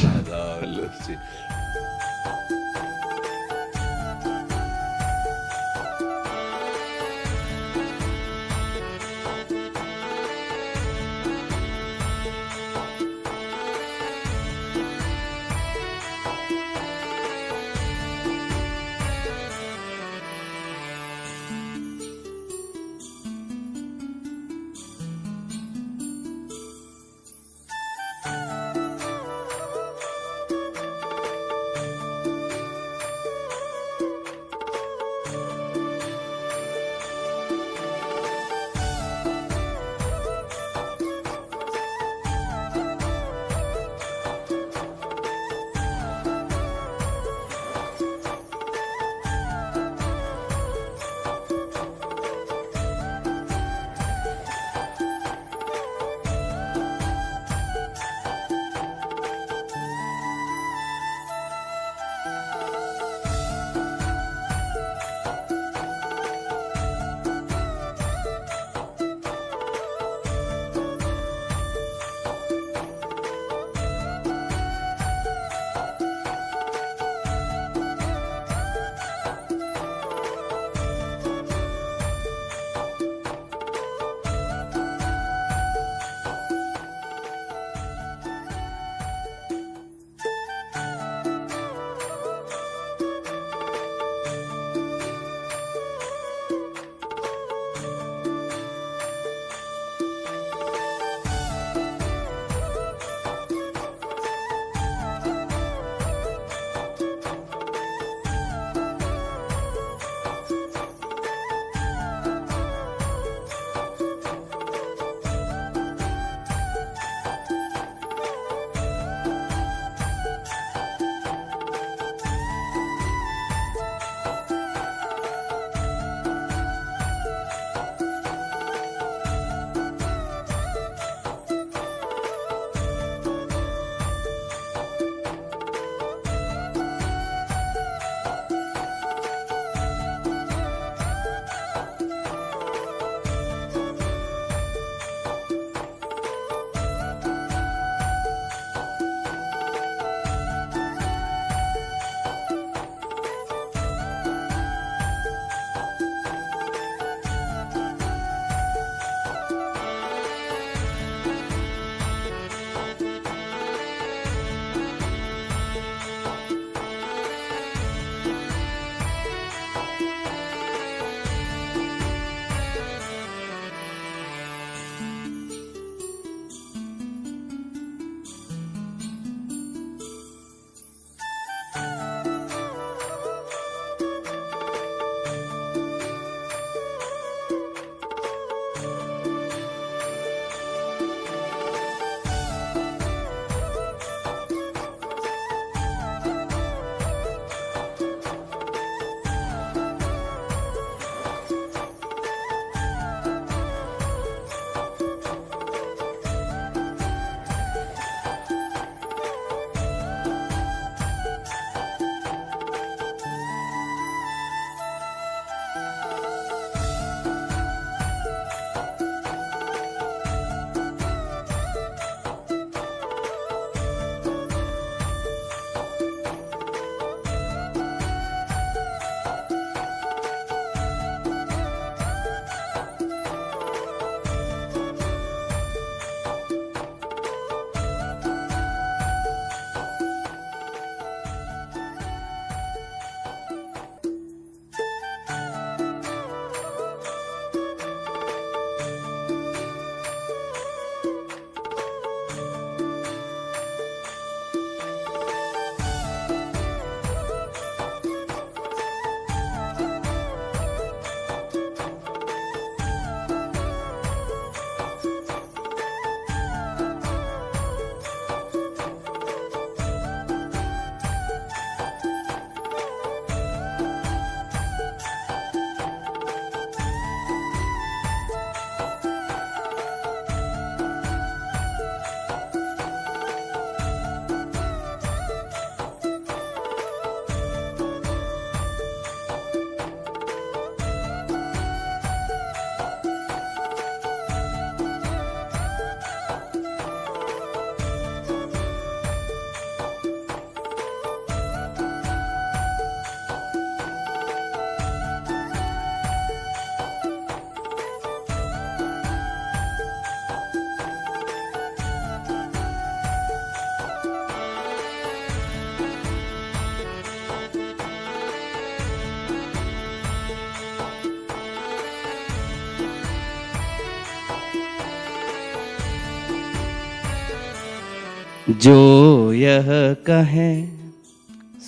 जो यह कहें,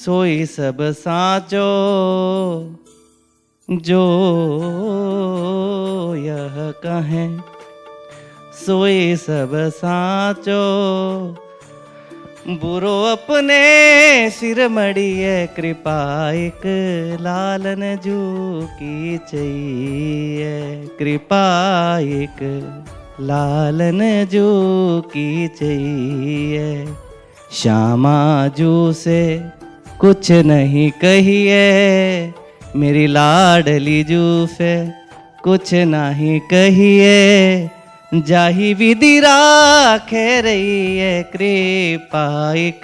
सोई सब साचो। जो यह कहें, सोई सब साचो। बुरो अपने सिर मड़िए, कृपा एक लालन जू की चाहिए। कृपा एक लालन जो की चाहिए श्यामा जू से कुछ नहीं कहिए मेरी लाडली जू से कुछ नहीं कहिए जाही विधि राखे रही है कृपाइक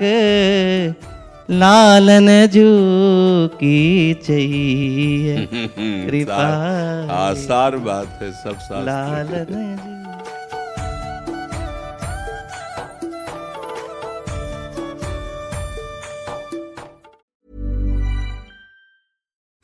लालन जू की चाहिए। कृपा आसार बात है सब शास्त्र लालन जू